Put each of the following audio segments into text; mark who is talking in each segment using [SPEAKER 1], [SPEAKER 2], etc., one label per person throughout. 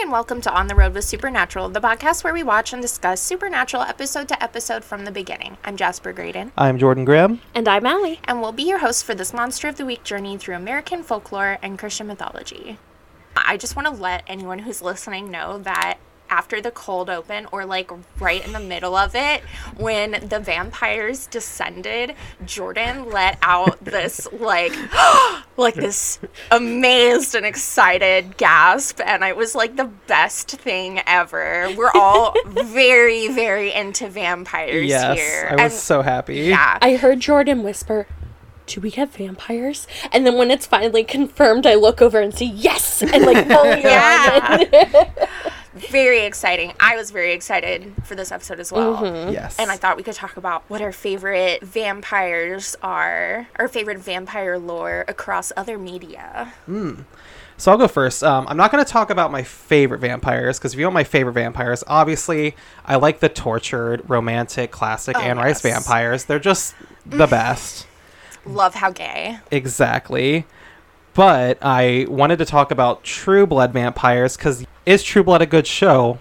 [SPEAKER 1] and welcome to On the Road with Supernatural, the podcast where we watch and discuss Supernatural episode to episode from the beginning. I'm Jasper Graydon,
[SPEAKER 2] I'm Jordan Graham.
[SPEAKER 3] And I'm Allie.
[SPEAKER 1] and we'll be your hosts for this Monster of the Week journey through American folklore and Christian mythology. I just want to let anyone who's listening know that after the cold open, or like right in the middle of it, when the vampires descended, Jordan let out this like, like this amazed and excited gasp, and it was like the best thing ever. We're all very, very into vampires
[SPEAKER 2] Yes,
[SPEAKER 1] here.
[SPEAKER 2] I was
[SPEAKER 1] and
[SPEAKER 2] so happy.
[SPEAKER 1] yeah,
[SPEAKER 3] I heard Jordan whisper, Do we have vampires? And then when it's finally confirmed, I look over and see, Yes! And like, oh,
[SPEAKER 1] Yeah. Very exciting. I was very excited for this episode as well.
[SPEAKER 3] Mm-hmm.
[SPEAKER 2] Yes.
[SPEAKER 1] And I thought we could talk about what our favorite vampires are, our favorite vampire lore across other media.
[SPEAKER 2] So I'll go first. Um, I'm not going to talk about my favorite vampires because if you want my favorite vampires, obviously I like the tortured, romantic, classic
[SPEAKER 1] Oh,
[SPEAKER 2] Anne Rice vampires. They're just the best.
[SPEAKER 1] Love how gay.
[SPEAKER 2] Exactly. But I wanted to talk about True Blood vampires because is True Blood a good show?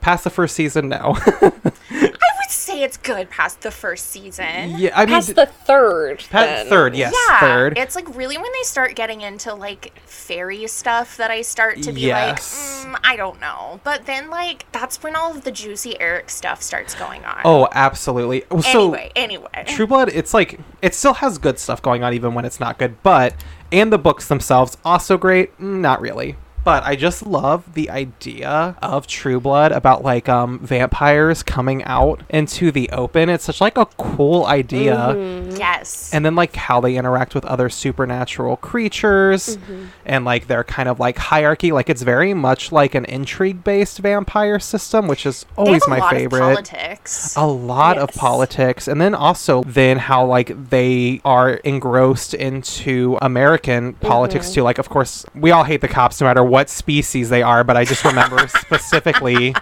[SPEAKER 2] Past the first season, no.
[SPEAKER 1] I would say it's good past the first season.
[SPEAKER 2] yeah, I mean,
[SPEAKER 3] Past the third.
[SPEAKER 2] pa-
[SPEAKER 3] then.
[SPEAKER 2] third, yes,
[SPEAKER 1] yeah,
[SPEAKER 2] third.
[SPEAKER 1] it's like really when they start getting into like fairy stuff that I start to be
[SPEAKER 2] Yes.
[SPEAKER 1] like, mm, I don't know. But then like that's when all of the juicy Eric stuff starts going on.
[SPEAKER 2] oh, absolutely. So,
[SPEAKER 1] anyway, anyway.
[SPEAKER 2] True Blood, it's like it still has good stuff going on even when it's not good, but and the books themselves also great, Mm, not really. But I just love the idea of True Blood about like um vampires coming out into the open. It's such like a cool idea.
[SPEAKER 3] Mm-hmm.
[SPEAKER 1] Yes.
[SPEAKER 2] And then like how they interact with other supernatural creatures and like their kind of like hierarchy. Like it's very much like an intrigue based vampire system, which is
[SPEAKER 1] They
[SPEAKER 2] always
[SPEAKER 1] have a
[SPEAKER 2] my
[SPEAKER 1] lot of
[SPEAKER 2] favorite
[SPEAKER 1] politics.
[SPEAKER 2] a lot of politics and then also then how like they are engrossed into american politics too like of course we all hate the cops no matter what species they are but i just remember specifically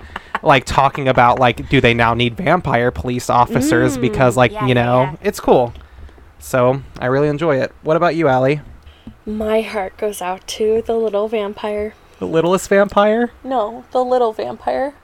[SPEAKER 2] like talking about like do they now need vampire police officers mm. because like
[SPEAKER 1] Yeah,
[SPEAKER 2] you know
[SPEAKER 1] yeah.
[SPEAKER 2] it's cool so i really enjoy it what about you Allie?
[SPEAKER 3] My heart goes out to the little vampire.
[SPEAKER 2] the littlest vampire
[SPEAKER 3] No, the little vampire.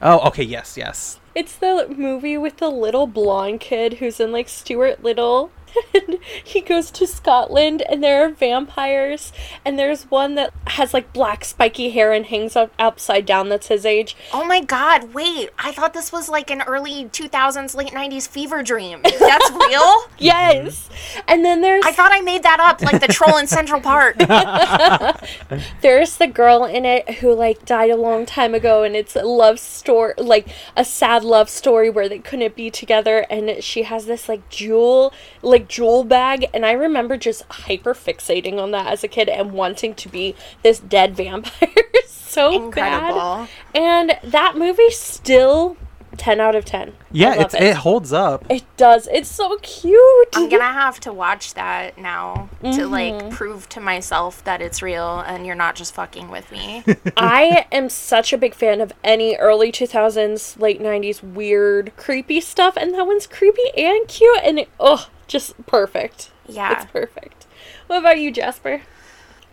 [SPEAKER 2] oh okay yes yes
[SPEAKER 3] It's the movie with the little blonde kid who's in like Stuart Little. And he goes to Scotland and there are vampires and there's one that has like black spiky hair and hangs up upside down that's his age.
[SPEAKER 1] Oh my god, wait. I thought this was like an early 2000s, late 90s fever dream. That's real?
[SPEAKER 3] Yes. And then there's
[SPEAKER 1] I thought I made that up, like the troll in Central Park.
[SPEAKER 3] there's the girl in it who like died a long time ago and it's a love story like a sad love story where they couldn't be together and she has this like jewel like jewel bag and I remember just hyper fixating on that as a kid and wanting to be this dead vampire so
[SPEAKER 1] Incredible.
[SPEAKER 3] bad. And that movie still 10 out of 10.
[SPEAKER 2] Yeah
[SPEAKER 3] love
[SPEAKER 2] it's, it. holds up
[SPEAKER 3] It does. It's so cute.
[SPEAKER 1] I'm gonna have to watch that now to
[SPEAKER 3] Mm-hmm.
[SPEAKER 1] like prove to myself that it's real and you're not just fucking with me.
[SPEAKER 3] I am such a big fan of any early 2000s, late 90s weird, creepy stuff, and that one's creepy and cute, and it, oh, just perfect.
[SPEAKER 1] Yeah.
[SPEAKER 3] It's perfect. What about you, Jasper?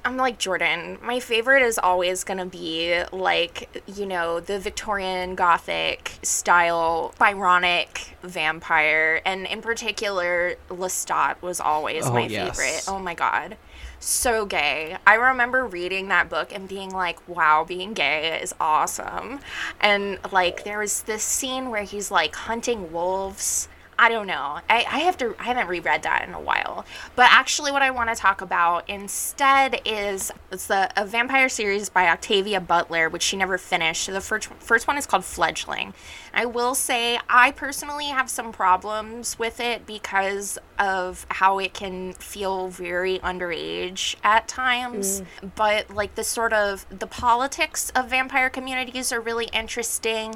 [SPEAKER 1] I'm like Jordan. My favorite is always gonna be like, you know, the Victorian Gothic style Byronic vampire. And in particular, Lestat was always
[SPEAKER 2] Oh,
[SPEAKER 1] my
[SPEAKER 2] yes.
[SPEAKER 1] favorite. Oh my god. So gay. I remember reading that book and being like, wow, being gay is awesome. And like there was this scene where he's like hunting wolves. I don't know. I, I have to I haven't reread that in a while. But actually what I want to talk about instead is it's the a vampire series by Octavia Butler, which she never finished. The first first one is called Fledgling. I will say I personally have some problems with it because of how it can feel very underage at times. Mm. But like the sort of the politics of vampire communities are really interesting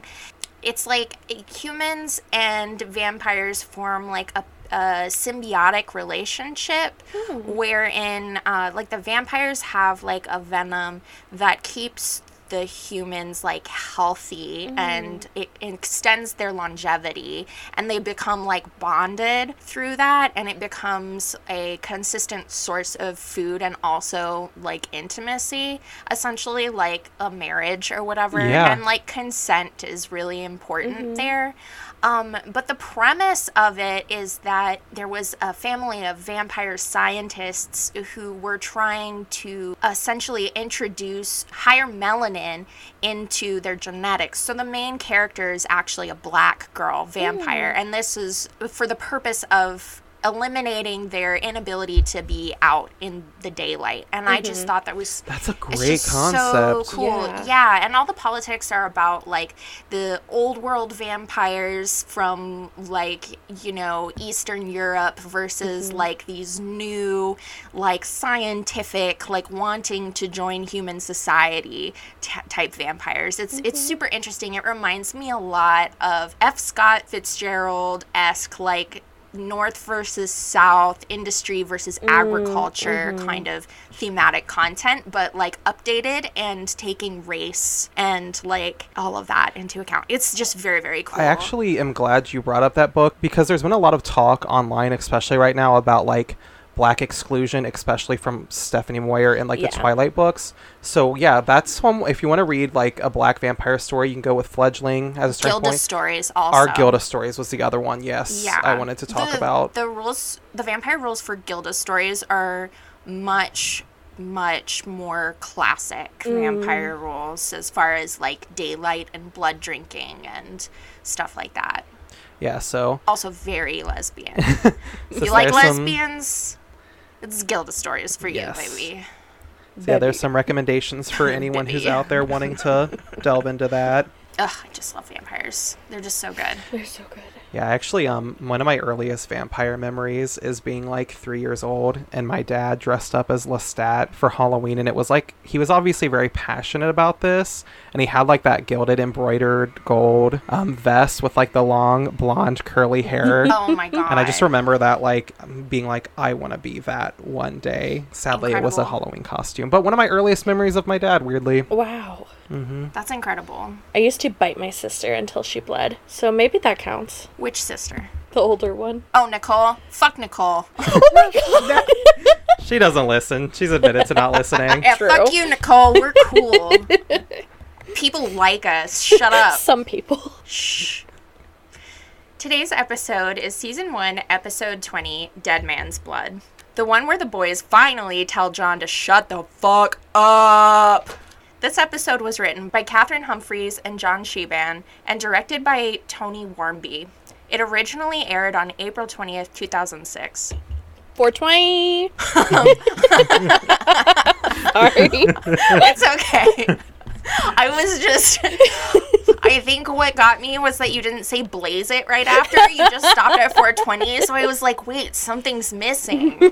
[SPEAKER 1] it's like humans and vampires form like a, a symbiotic relationship wherein uh, like the vampires have like a venom that keeps the humans like healthy mm-hmm. and it extends their longevity and they become like bonded through that and it becomes a consistent source of food and also like intimacy essentially like a marriage or whatever.
[SPEAKER 2] Yeah.
[SPEAKER 1] and like consent is really important mm-hmm. there um, but the premise of it is that there was a family of vampire scientists who were trying to essentially introduce higher melanin into their genetics. So the main character is actually a black girl vampire, and this is for the purpose of eliminating their inability to be out in the daylight. And I just mm-hmm. thought that was
[SPEAKER 2] That's a great concept.
[SPEAKER 1] So cool.
[SPEAKER 3] Yeah.
[SPEAKER 1] Yeah. and all the politics are about like the old world vampires from like, you know, Eastern Europe versus mm-hmm. like these new like scientific like wanting to join human society t- type vampires. It's it's mm-hmm. super interesting. It reminds me a lot of F. Scott Fitzgerald-esque like north versus south industry versus mm, agriculture mm-hmm. kind of thematic content but like updated and taking race and like all of that into account. It's just very very cool.
[SPEAKER 2] I actually am glad you brought up that book because there's been a lot of talk online, especially right now, about like black exclusion, especially from Stephenie Meyer in like
[SPEAKER 3] Yeah.
[SPEAKER 2] the Twilight books. So yeah, that's one. If you want to read like a black vampire story, you can go with Fledgling as a starting
[SPEAKER 1] Gilda
[SPEAKER 2] point.
[SPEAKER 1] stories also
[SPEAKER 2] Our Gilda stories was the other one. Yes,
[SPEAKER 1] yeah
[SPEAKER 2] I wanted to talk
[SPEAKER 1] The-
[SPEAKER 2] about.
[SPEAKER 1] the rules the vampire rules for gilda stories are much much more classic
[SPEAKER 2] Mm.
[SPEAKER 1] vampire rules as far as like daylight and blood drinking and stuff like that
[SPEAKER 2] yeah, so
[SPEAKER 1] also very lesbian.
[SPEAKER 2] so
[SPEAKER 1] you like
[SPEAKER 2] there's some-
[SPEAKER 1] lesbians, it's Gilda stories for
[SPEAKER 2] Yes.
[SPEAKER 1] you, baby.
[SPEAKER 2] so yeah, there's some recommendations for anyone who's out there wanting to delve into that.
[SPEAKER 1] Ugh, I just love vampires. They're just so good.
[SPEAKER 3] They're so good.
[SPEAKER 2] Yeah, actually, um, one of my earliest vampire memories is being like three years old, and my dad dressed up as Lestat for Halloween, and it was like he was obviously very passionate about this, and he had like that gilded embroidered gold um, vest with like the long blonde curly hair.
[SPEAKER 1] Oh my god.
[SPEAKER 2] And I just remember that, like, being like, I want to be that one day. Sadly, it was a Halloween costume. But one of my earliest memories of my dad, weirdly.
[SPEAKER 3] Wow. mm-hmm.
[SPEAKER 1] That's incredible.
[SPEAKER 3] I used to bite my sister until she bled. So maybe that counts.
[SPEAKER 1] Which sister?
[SPEAKER 3] The older one.
[SPEAKER 1] Oh, Nicole. Fuck Nicole.
[SPEAKER 2] She doesn't listen. She's admitted to not listening.
[SPEAKER 1] yeah,
[SPEAKER 3] True.
[SPEAKER 1] fuck you, Nicole. We're cool. People like us. Shut up.
[SPEAKER 3] Some people.
[SPEAKER 1] Shh. Today's episode is season 1, episode 20, Dead Man's Blood. The one where the boys finally tell John to shut the fuck up. This episode was written by Cathryn Humphris and John Shiban and directed by Tony Wharmby. It originally aired on April 20th, 2006.
[SPEAKER 3] 420. Sorry.
[SPEAKER 1] It's okay. I was just. I think what got me was that you didn't say blaze it right after. You just stopped at 420. So I was like, wait, something's missing.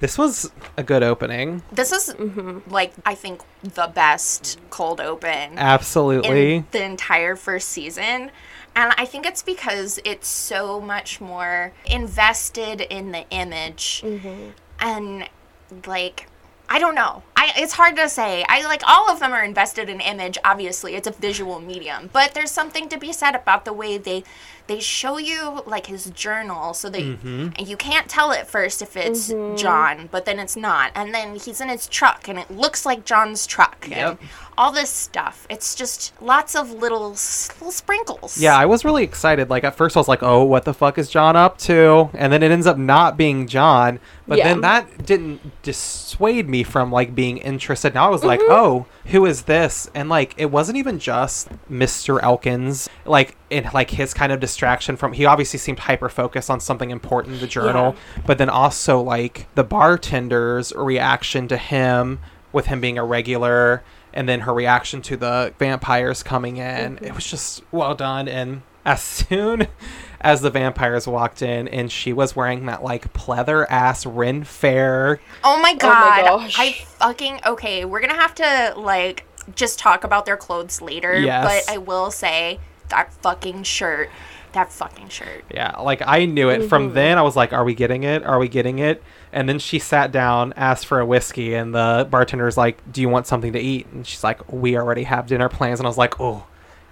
[SPEAKER 2] This was a good opening.
[SPEAKER 1] This is, mm-hmm. like, I think the best cold open
[SPEAKER 2] Absolutely.
[SPEAKER 1] in the entire first season. And I think it's because it's so much more invested in the image. Mm-hmm. And, like, I don't know. I it's hard to say. I like all of them are invested in image. Obviously, it's a visual medium, but there's something to be said about the way they they show you like his journal, so that mm-hmm. and you can't tell at first if it's mm-hmm. John, but then it's not, and then he's in his truck and it looks like John's truck, and
[SPEAKER 2] Yep.
[SPEAKER 1] all this stuff. It's just lots of little little sprinkles.
[SPEAKER 2] Yeah, I was really excited. Like at first, I was like, "Oh, what the fuck is John up to?" And then it ends up not being John. But
[SPEAKER 3] Yeah.
[SPEAKER 2] then that didn't dissuade me from like being interested. Now I was like, mm-hmm. "Oh, who is this?" And like, it wasn't even just Mr. Elkins. Like, in like his kind of distraction from. He obviously seemed hyper focused on something important, the journal. But then also like the bartender's reaction to him with him being a regular and then her reaction to the vampires coming in it was just well done and as soon as the vampires walked in and she was wearing that like pleather ass ren fair
[SPEAKER 1] oh, oh my god.
[SPEAKER 3] gosh.
[SPEAKER 1] I fucking okay, we're going to have to like just talk about their clothes later,
[SPEAKER 2] Yes.
[SPEAKER 1] but I will say that fucking shirt That fucking shirt.
[SPEAKER 2] Yeah, like I knew it from then. I was like, "Are we getting it? Are we getting it?" And then she sat down, asked for a whiskey, and the bartender's like, "Do you want something to eat?" And she's like, "We already have dinner plans." And I was like, "Oh,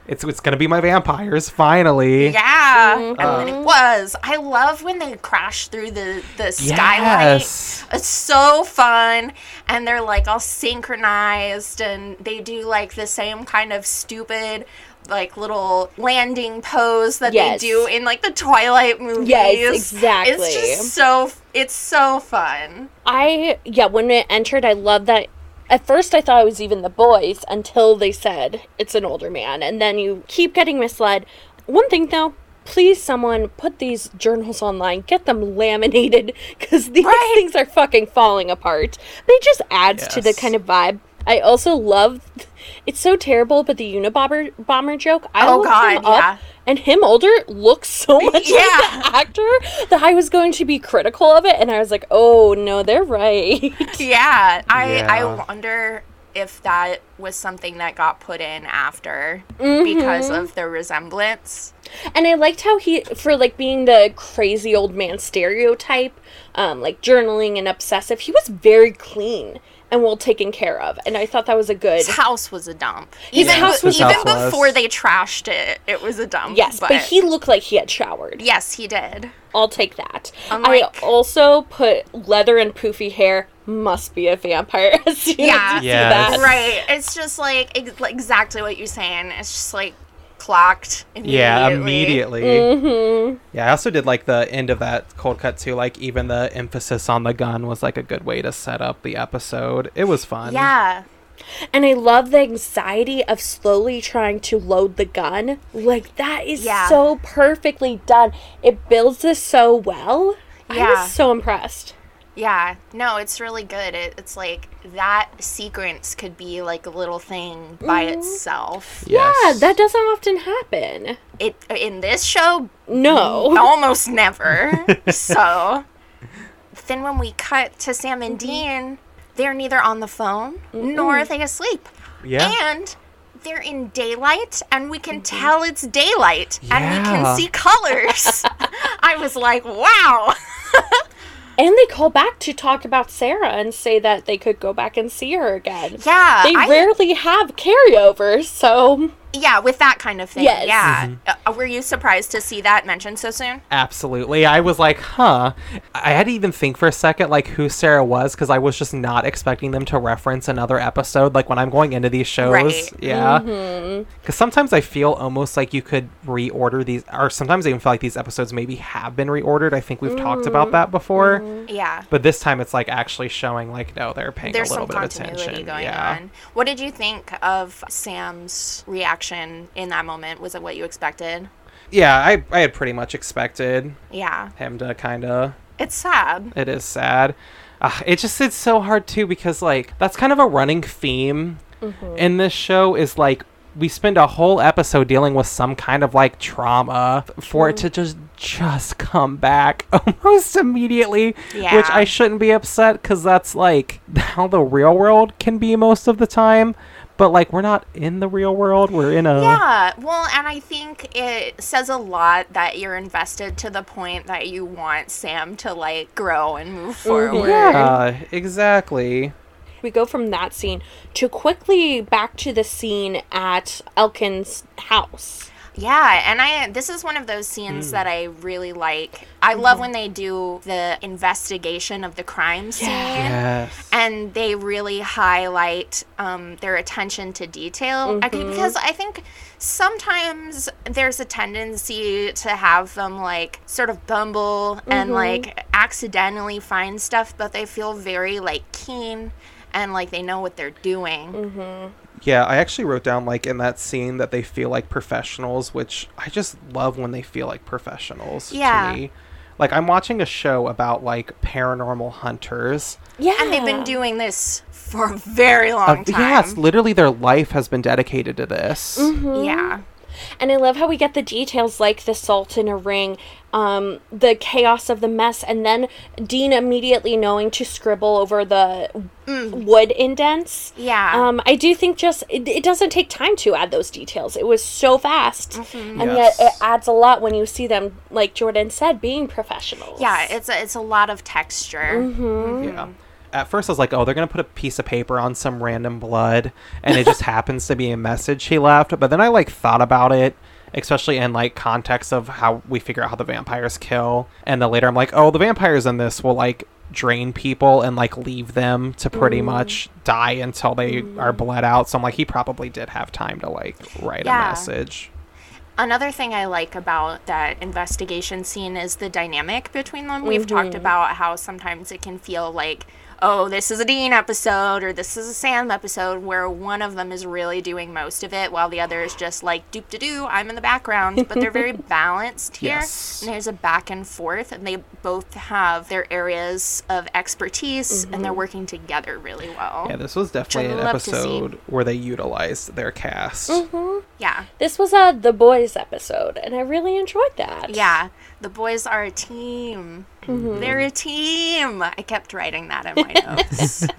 [SPEAKER 2] it's it's gonna be my vampires finally."
[SPEAKER 1] Yeah, and then
[SPEAKER 2] Uh,
[SPEAKER 1] it was. I love when they crash through the the skylight.
[SPEAKER 2] Yes.
[SPEAKER 1] It's so fun, and they're like all synchronized, and they do like the same kind of stupid. Like little landing pose that
[SPEAKER 3] Yes.
[SPEAKER 1] they do in like the Twilight movies.
[SPEAKER 3] Yes, exactly.
[SPEAKER 1] It's just so it's so fun.
[SPEAKER 3] I yeah, when it entered, I love that. At first, I thought it was even the boys until they said it's an older man, and then you keep getting misled. One thing though, please, someone put these journals online, get them laminated, because these
[SPEAKER 1] Right.
[SPEAKER 3] things are fucking falling apart. they just adds to the kind of vibe. I also love. It's so terrible, but the Unabomber bomber joke. I
[SPEAKER 1] Oh,
[SPEAKER 3] looked
[SPEAKER 1] God,
[SPEAKER 3] him up,
[SPEAKER 1] yeah.
[SPEAKER 3] and him older looks so much
[SPEAKER 1] Yeah.
[SPEAKER 3] like the actor that I was going to be critical of it, and I was like, oh no, they're right.
[SPEAKER 1] Yeah, I
[SPEAKER 2] Yeah.
[SPEAKER 1] I wonder if that was something that got put in after
[SPEAKER 3] Mm-hmm.
[SPEAKER 1] because of the resemblance.
[SPEAKER 3] And I liked how he, for like being the crazy old man stereotype, um, like journaling and obsessive, he was very clean and well taken care of. And I thought that was a good.
[SPEAKER 1] His house was a dump.
[SPEAKER 3] His
[SPEAKER 1] Even
[SPEAKER 3] house was
[SPEAKER 1] even
[SPEAKER 2] dump. His was.
[SPEAKER 1] before they trashed it, it was a dump.
[SPEAKER 3] Yes, but, he looked like he had showered.
[SPEAKER 1] yes he did.
[SPEAKER 3] I'll take that.
[SPEAKER 1] Unlike-
[SPEAKER 3] I also put leather and poofy hair must be a vampire as soon
[SPEAKER 1] Yeah.
[SPEAKER 3] as you
[SPEAKER 2] Yes.
[SPEAKER 3] see that.
[SPEAKER 1] Right. It's just like ex- like exactly what you're saying. It's just like clocked immediately.
[SPEAKER 2] Yeah, immediately.
[SPEAKER 3] Mm-hmm.
[SPEAKER 2] Yeah, I also did like the end of that cold cut too. Like even the emphasis on the gun was like a good way to set up the episode. It was fun.
[SPEAKER 1] Yeah.
[SPEAKER 3] And I love the anxiety of slowly trying to load the gun. Like that is
[SPEAKER 1] Yeah.
[SPEAKER 3] so perfectly done. It builds this so well. I
[SPEAKER 1] Yeah.
[SPEAKER 3] was so impressed.
[SPEAKER 1] Yeah, no, it's really good. It, it's like that sequence could be like a little thing by
[SPEAKER 3] Mm-hmm.
[SPEAKER 1] itself.
[SPEAKER 2] Yes.
[SPEAKER 3] Yeah, that doesn't often happen.
[SPEAKER 1] It in this show
[SPEAKER 3] No.
[SPEAKER 1] almost never. so then when we cut to Sam and Dean, they're neither on the phone nor are they asleep.
[SPEAKER 2] Yeah.
[SPEAKER 1] And they're in daylight and we can tell it's daylight and we can see colors. I was like, wow.
[SPEAKER 3] And they call back to talk about Sarah and say that they could go back and see her again.
[SPEAKER 1] Yeah.
[SPEAKER 3] They
[SPEAKER 1] I-
[SPEAKER 3] rarely have carryovers, so
[SPEAKER 1] Yeah, with that kind of thing.
[SPEAKER 3] Yes.
[SPEAKER 1] Yeah. Uh, were you surprised to see that mentioned so soon?
[SPEAKER 2] Absolutely. I was like, huh. I had to even think for a second, like, who Sarah was, because I was just not expecting them to reference another episode. Like, when I'm going into these shows.
[SPEAKER 1] Right.
[SPEAKER 2] Yeah.
[SPEAKER 3] Mm-hmm.
[SPEAKER 2] Because sometimes I feel almost like you could reorder these, or sometimes I even feel like these episodes maybe have been reordered. I think we've talked
[SPEAKER 3] Mm-hmm.
[SPEAKER 2] about that before.
[SPEAKER 1] Yeah.
[SPEAKER 2] But this time it's like actually showing, like, no, they're paying
[SPEAKER 1] There's
[SPEAKER 2] a little
[SPEAKER 1] some
[SPEAKER 2] bit of
[SPEAKER 1] continuity
[SPEAKER 2] attention.
[SPEAKER 1] going
[SPEAKER 2] yeah.
[SPEAKER 1] on. What did you think of Sam's reaction in that moment? Was it what you expected?
[SPEAKER 2] Yeah, I, I had pretty much expected
[SPEAKER 1] Yeah.
[SPEAKER 2] him to kind of
[SPEAKER 1] It's sad.
[SPEAKER 2] It is sad. Uh, it just it's so hard too because like that's kind of a running theme in this show is like we spend a whole episode dealing with some kind of like trauma for it to just just come back almost immediately which I shouldn't be upset cuz that's like how the real world can be most of the time but like we're not in the real world. We're in a
[SPEAKER 1] Yeah, well, and I think it says a lot that you're invested to the point that you want Sam to like grow and move forward.
[SPEAKER 2] yeah exactly.
[SPEAKER 3] We go from that scene to quickly back to the scene at Elkin's house.
[SPEAKER 1] Yeah, and I this is one of those scenes hmm. that I really like. I love mm-hmm. when they do the investigation of the crime scene.
[SPEAKER 2] yes.
[SPEAKER 1] And they really highlight um, their attention to detail. I mm-hmm. because I think sometimes there's a tendency to have them like sort of bumble and mm-hmm. like accidentally find stuff, but they feel very like keen and like they know what they're doing.
[SPEAKER 2] Yeah, I actually wrote down like in that scene that they feel like professionals, which I just love when they feel like professionals
[SPEAKER 1] Yeah.
[SPEAKER 2] to me. Like I'm watching a show about like paranormal hunters.
[SPEAKER 3] Yeah.
[SPEAKER 1] And they've been doing this for a very
[SPEAKER 2] Uh,
[SPEAKER 1] long time.
[SPEAKER 2] yeah, it's literally their life has been dedicated to this.
[SPEAKER 1] Yeah.
[SPEAKER 3] And I love how we get the details like the salt in a ring, um, the chaos of the mess, and then Dean immediately knowing to scribble over the wood indents.
[SPEAKER 1] Yeah.
[SPEAKER 3] Um, I do think just it, it doesn't take time to add those details. It was so fast,
[SPEAKER 1] Mm-hmm.
[SPEAKER 3] and
[SPEAKER 2] Yes.
[SPEAKER 3] yet it adds a lot when you see them, like Jordan said, being professionals.
[SPEAKER 1] yeah, it's a, it's a lot of texture.
[SPEAKER 3] Mm-hmm.
[SPEAKER 2] Yeah. At first, I was like, oh, they're going to put a piece of paper on some random blood, and it just happens to be a message he left. But then I, like, thought about it, especially in, like, context of how we figure out how the vampires kill. And then later I'm like, oh, the vampires in this will, like, drain people and, like, leave them to pretty mm. much die until they are mm. bled out. So I'm like, he probably did have time to, like, write
[SPEAKER 1] Yeah.
[SPEAKER 2] a message.
[SPEAKER 1] Another thing I like about that investigation scene is the dynamic between them. We've talked mm-hmm. about how sometimes it can feel like, oh, this is a Dean episode or this is a Sam episode where one of them is really doing most of it while the other is just like doop de doo, I'm in the background. But they're very balanced here.
[SPEAKER 2] Yes.
[SPEAKER 1] And there's a back and forth, and they both have their areas of expertise and they're mm-hmm. working together really well.
[SPEAKER 2] Yeah, this was definitely an
[SPEAKER 1] love to see.
[SPEAKER 2] episode where they utilized their cast. Mm-hmm.
[SPEAKER 1] Yeah.
[SPEAKER 3] This was a The Boys episode, and I really enjoyed that.
[SPEAKER 1] Yeah, the boys are a team. Mm-hmm. They're a team. I kept writing that in my notes.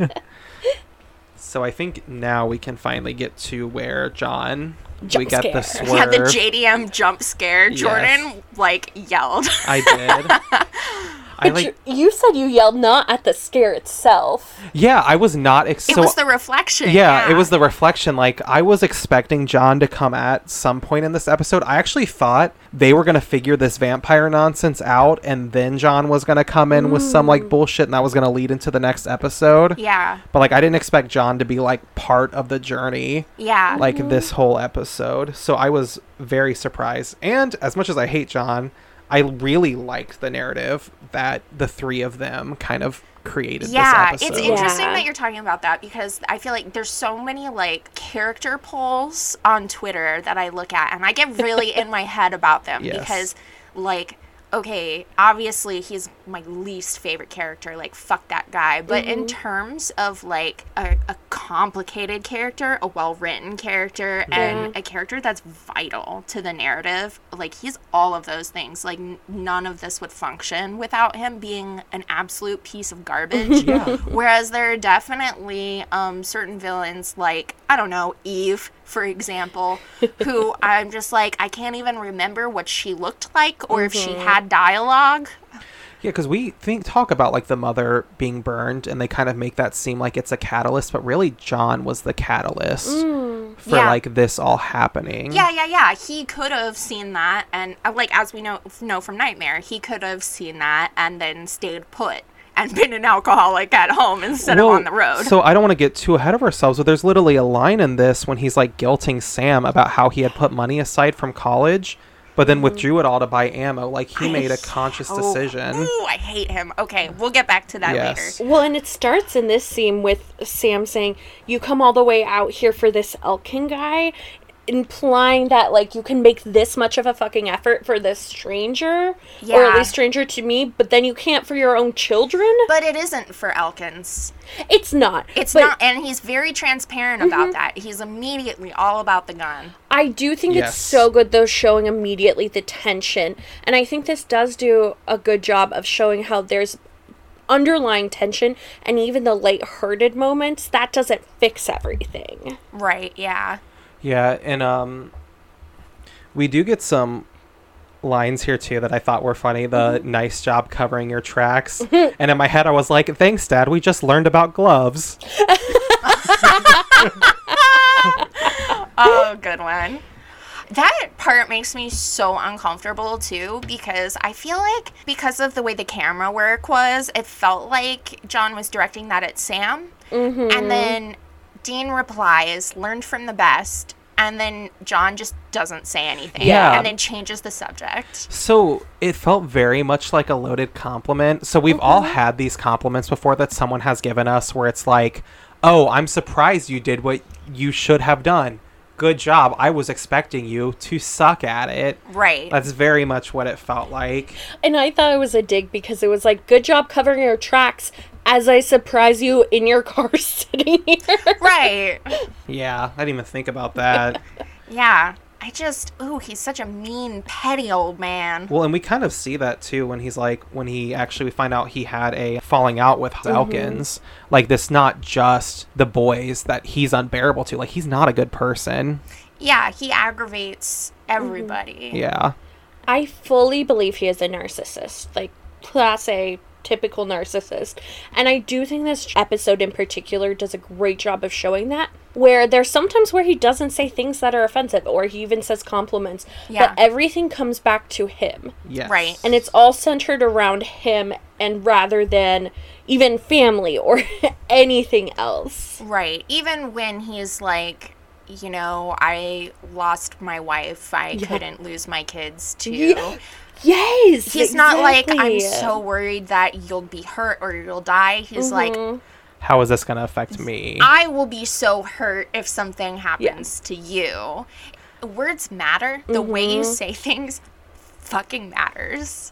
[SPEAKER 2] So I think now we can finally get to where John we
[SPEAKER 3] Jump
[SPEAKER 2] got the
[SPEAKER 3] scare.
[SPEAKER 2] swerve.
[SPEAKER 1] yeah, the JDM jump scare.
[SPEAKER 2] Yes.
[SPEAKER 1] Jordan like yelled.
[SPEAKER 2] I did. I
[SPEAKER 3] But
[SPEAKER 2] like.
[SPEAKER 3] you, you said you yelled not at the scare itself.
[SPEAKER 2] Yeah, I was not. Ex-
[SPEAKER 1] It
[SPEAKER 2] so,
[SPEAKER 1] was the reflection.
[SPEAKER 2] yeah, it was the reflection. Like I was expecting John to come at some point in this episode. I actually thought they were gonna figure this vampire nonsense out, and then John was gonna come in with some like bullshit, and that was gonna lead into the next episode.
[SPEAKER 1] Yeah,
[SPEAKER 2] But like, I didn't expect John to be like part of the journey.
[SPEAKER 1] yeah.
[SPEAKER 2] like mm-hmm. this whole episode. So I was very surprised. And as much as I hate John, I really liked the narrative that the three of them kind of created
[SPEAKER 1] yeah,
[SPEAKER 2] this
[SPEAKER 1] it's interesting
[SPEAKER 3] Yeah.
[SPEAKER 1] that you're talking about that because I feel like there's so many like character polls on Twitter that I look at and I get really in my head about them
[SPEAKER 2] Yes.
[SPEAKER 1] because like okay, obviously he's my least favorite character, like fuck that guy, but in mm-hmm. terms of like a, a complicated character, a well-written character and a character that's vital to the narrative, like he's all of those things. Like n- none of this would function without him being an absolute piece of garbage. Whereas there are definitely um, certain villains, like, I don't know, Eve, for example, who I'm just like, I can't even remember what she looked like or if she had dialogue.
[SPEAKER 2] Yeah, because we think talk about like the mother being burned, and they kind of make that seem like it's a catalyst, but really John was the catalyst for
[SPEAKER 1] Yeah.
[SPEAKER 2] like this all happening.
[SPEAKER 1] Yeah, yeah, yeah. He could have seen that, and uh, like as we know know from Nightmare, he could have seen that and then stayed put and been an alcoholic at home instead
[SPEAKER 2] Well,
[SPEAKER 1] of on the road.
[SPEAKER 2] So I don't want to get too ahead of ourselves, but there's literally a line in this when he's like guilting Sam about how he had put money aside from college, but then mm-hmm. withdrew it all to buy ammo. Like he made a conscious
[SPEAKER 1] Oh,
[SPEAKER 2] decision.
[SPEAKER 1] Ooh, I hate him. Okay, we'll get back to that
[SPEAKER 2] Yes.
[SPEAKER 1] later.
[SPEAKER 3] Well, and it starts in this scene with Sam saying, You come all the way out here for this Elkin guy, implying that, like, you can make this much of a fucking effort for this stranger, or at least stranger to me, but then you can't for your own children?
[SPEAKER 1] But it isn't for Elkins.
[SPEAKER 3] It's not.
[SPEAKER 1] It's
[SPEAKER 3] but
[SPEAKER 1] not, and he's very transparent about mm-hmm. that. He's immediately all about the gun.
[SPEAKER 3] I do think
[SPEAKER 2] Yes.
[SPEAKER 3] it's so good, though, showing immediately the tension. And I think this does do a good job of showing how there's underlying tension and even the light-hearted moments that doesn't fix everything
[SPEAKER 1] Right, yeah.
[SPEAKER 2] Yeah, and um, we do get some lines here too that I thought were funny. The nice job covering your tracks, and in my head I was like, "Thanks, Dad. We just learned about gloves."
[SPEAKER 1] Oh, good one. That part makes me so uncomfortable too because I feel like because of the way the camera work was, it felt like John was directing that at Sam. And then Dean replies, learned from the best. And then John just doesn't say anything.
[SPEAKER 2] Yeah.
[SPEAKER 1] And then changes the subject.
[SPEAKER 2] So it felt very much like a loaded compliment. So we've mm-hmm. all had these compliments before that someone has given us where it's like, "Oh, I'm surprised you did what you should have done. Good job. I was expecting you to suck at it."
[SPEAKER 1] Right.
[SPEAKER 2] That's very much what it felt like.
[SPEAKER 3] And I thought it was a dig because it was like, good job covering your tracks as I surprise you in your car sitting here.
[SPEAKER 1] right.
[SPEAKER 2] Yeah, I didn't even think about that.
[SPEAKER 1] Yeah. I just, ooh, he's such a mean, petty old man.
[SPEAKER 2] Well, and we kind of see that too when he's like when he actually we find out he had a falling out with mm-hmm. Falcons. Like this not just the boys that he's unbearable to. Like he's not a good person.
[SPEAKER 1] Yeah, he aggravates mm-hmm. everybody.
[SPEAKER 2] Yeah.
[SPEAKER 3] I fully believe he is a narcissist, like class A, typical narcissist. And I do think this episode in particular does a great job of showing that. Where there's sometimes where he doesn't say things that are offensive, or he even says compliments,
[SPEAKER 1] Yeah.
[SPEAKER 3] but everything comes back to him.
[SPEAKER 2] Yes.
[SPEAKER 1] Right.
[SPEAKER 3] And it's all centered around him, and rather than even family or anything else.
[SPEAKER 1] Right. Even when he's like, you know, I lost my wife, I couldn't lose my kids too.
[SPEAKER 3] Yeah, Yes!
[SPEAKER 1] He's not like, I'm so worried that you'll be hurt or you'll die. He's like,
[SPEAKER 3] Mhm.
[SPEAKER 2] How is this going to affect me?
[SPEAKER 1] I will be so hurt if something happens to you. Words matter. The way you
[SPEAKER 3] Mm-hmm.
[SPEAKER 1] say things fucking matters.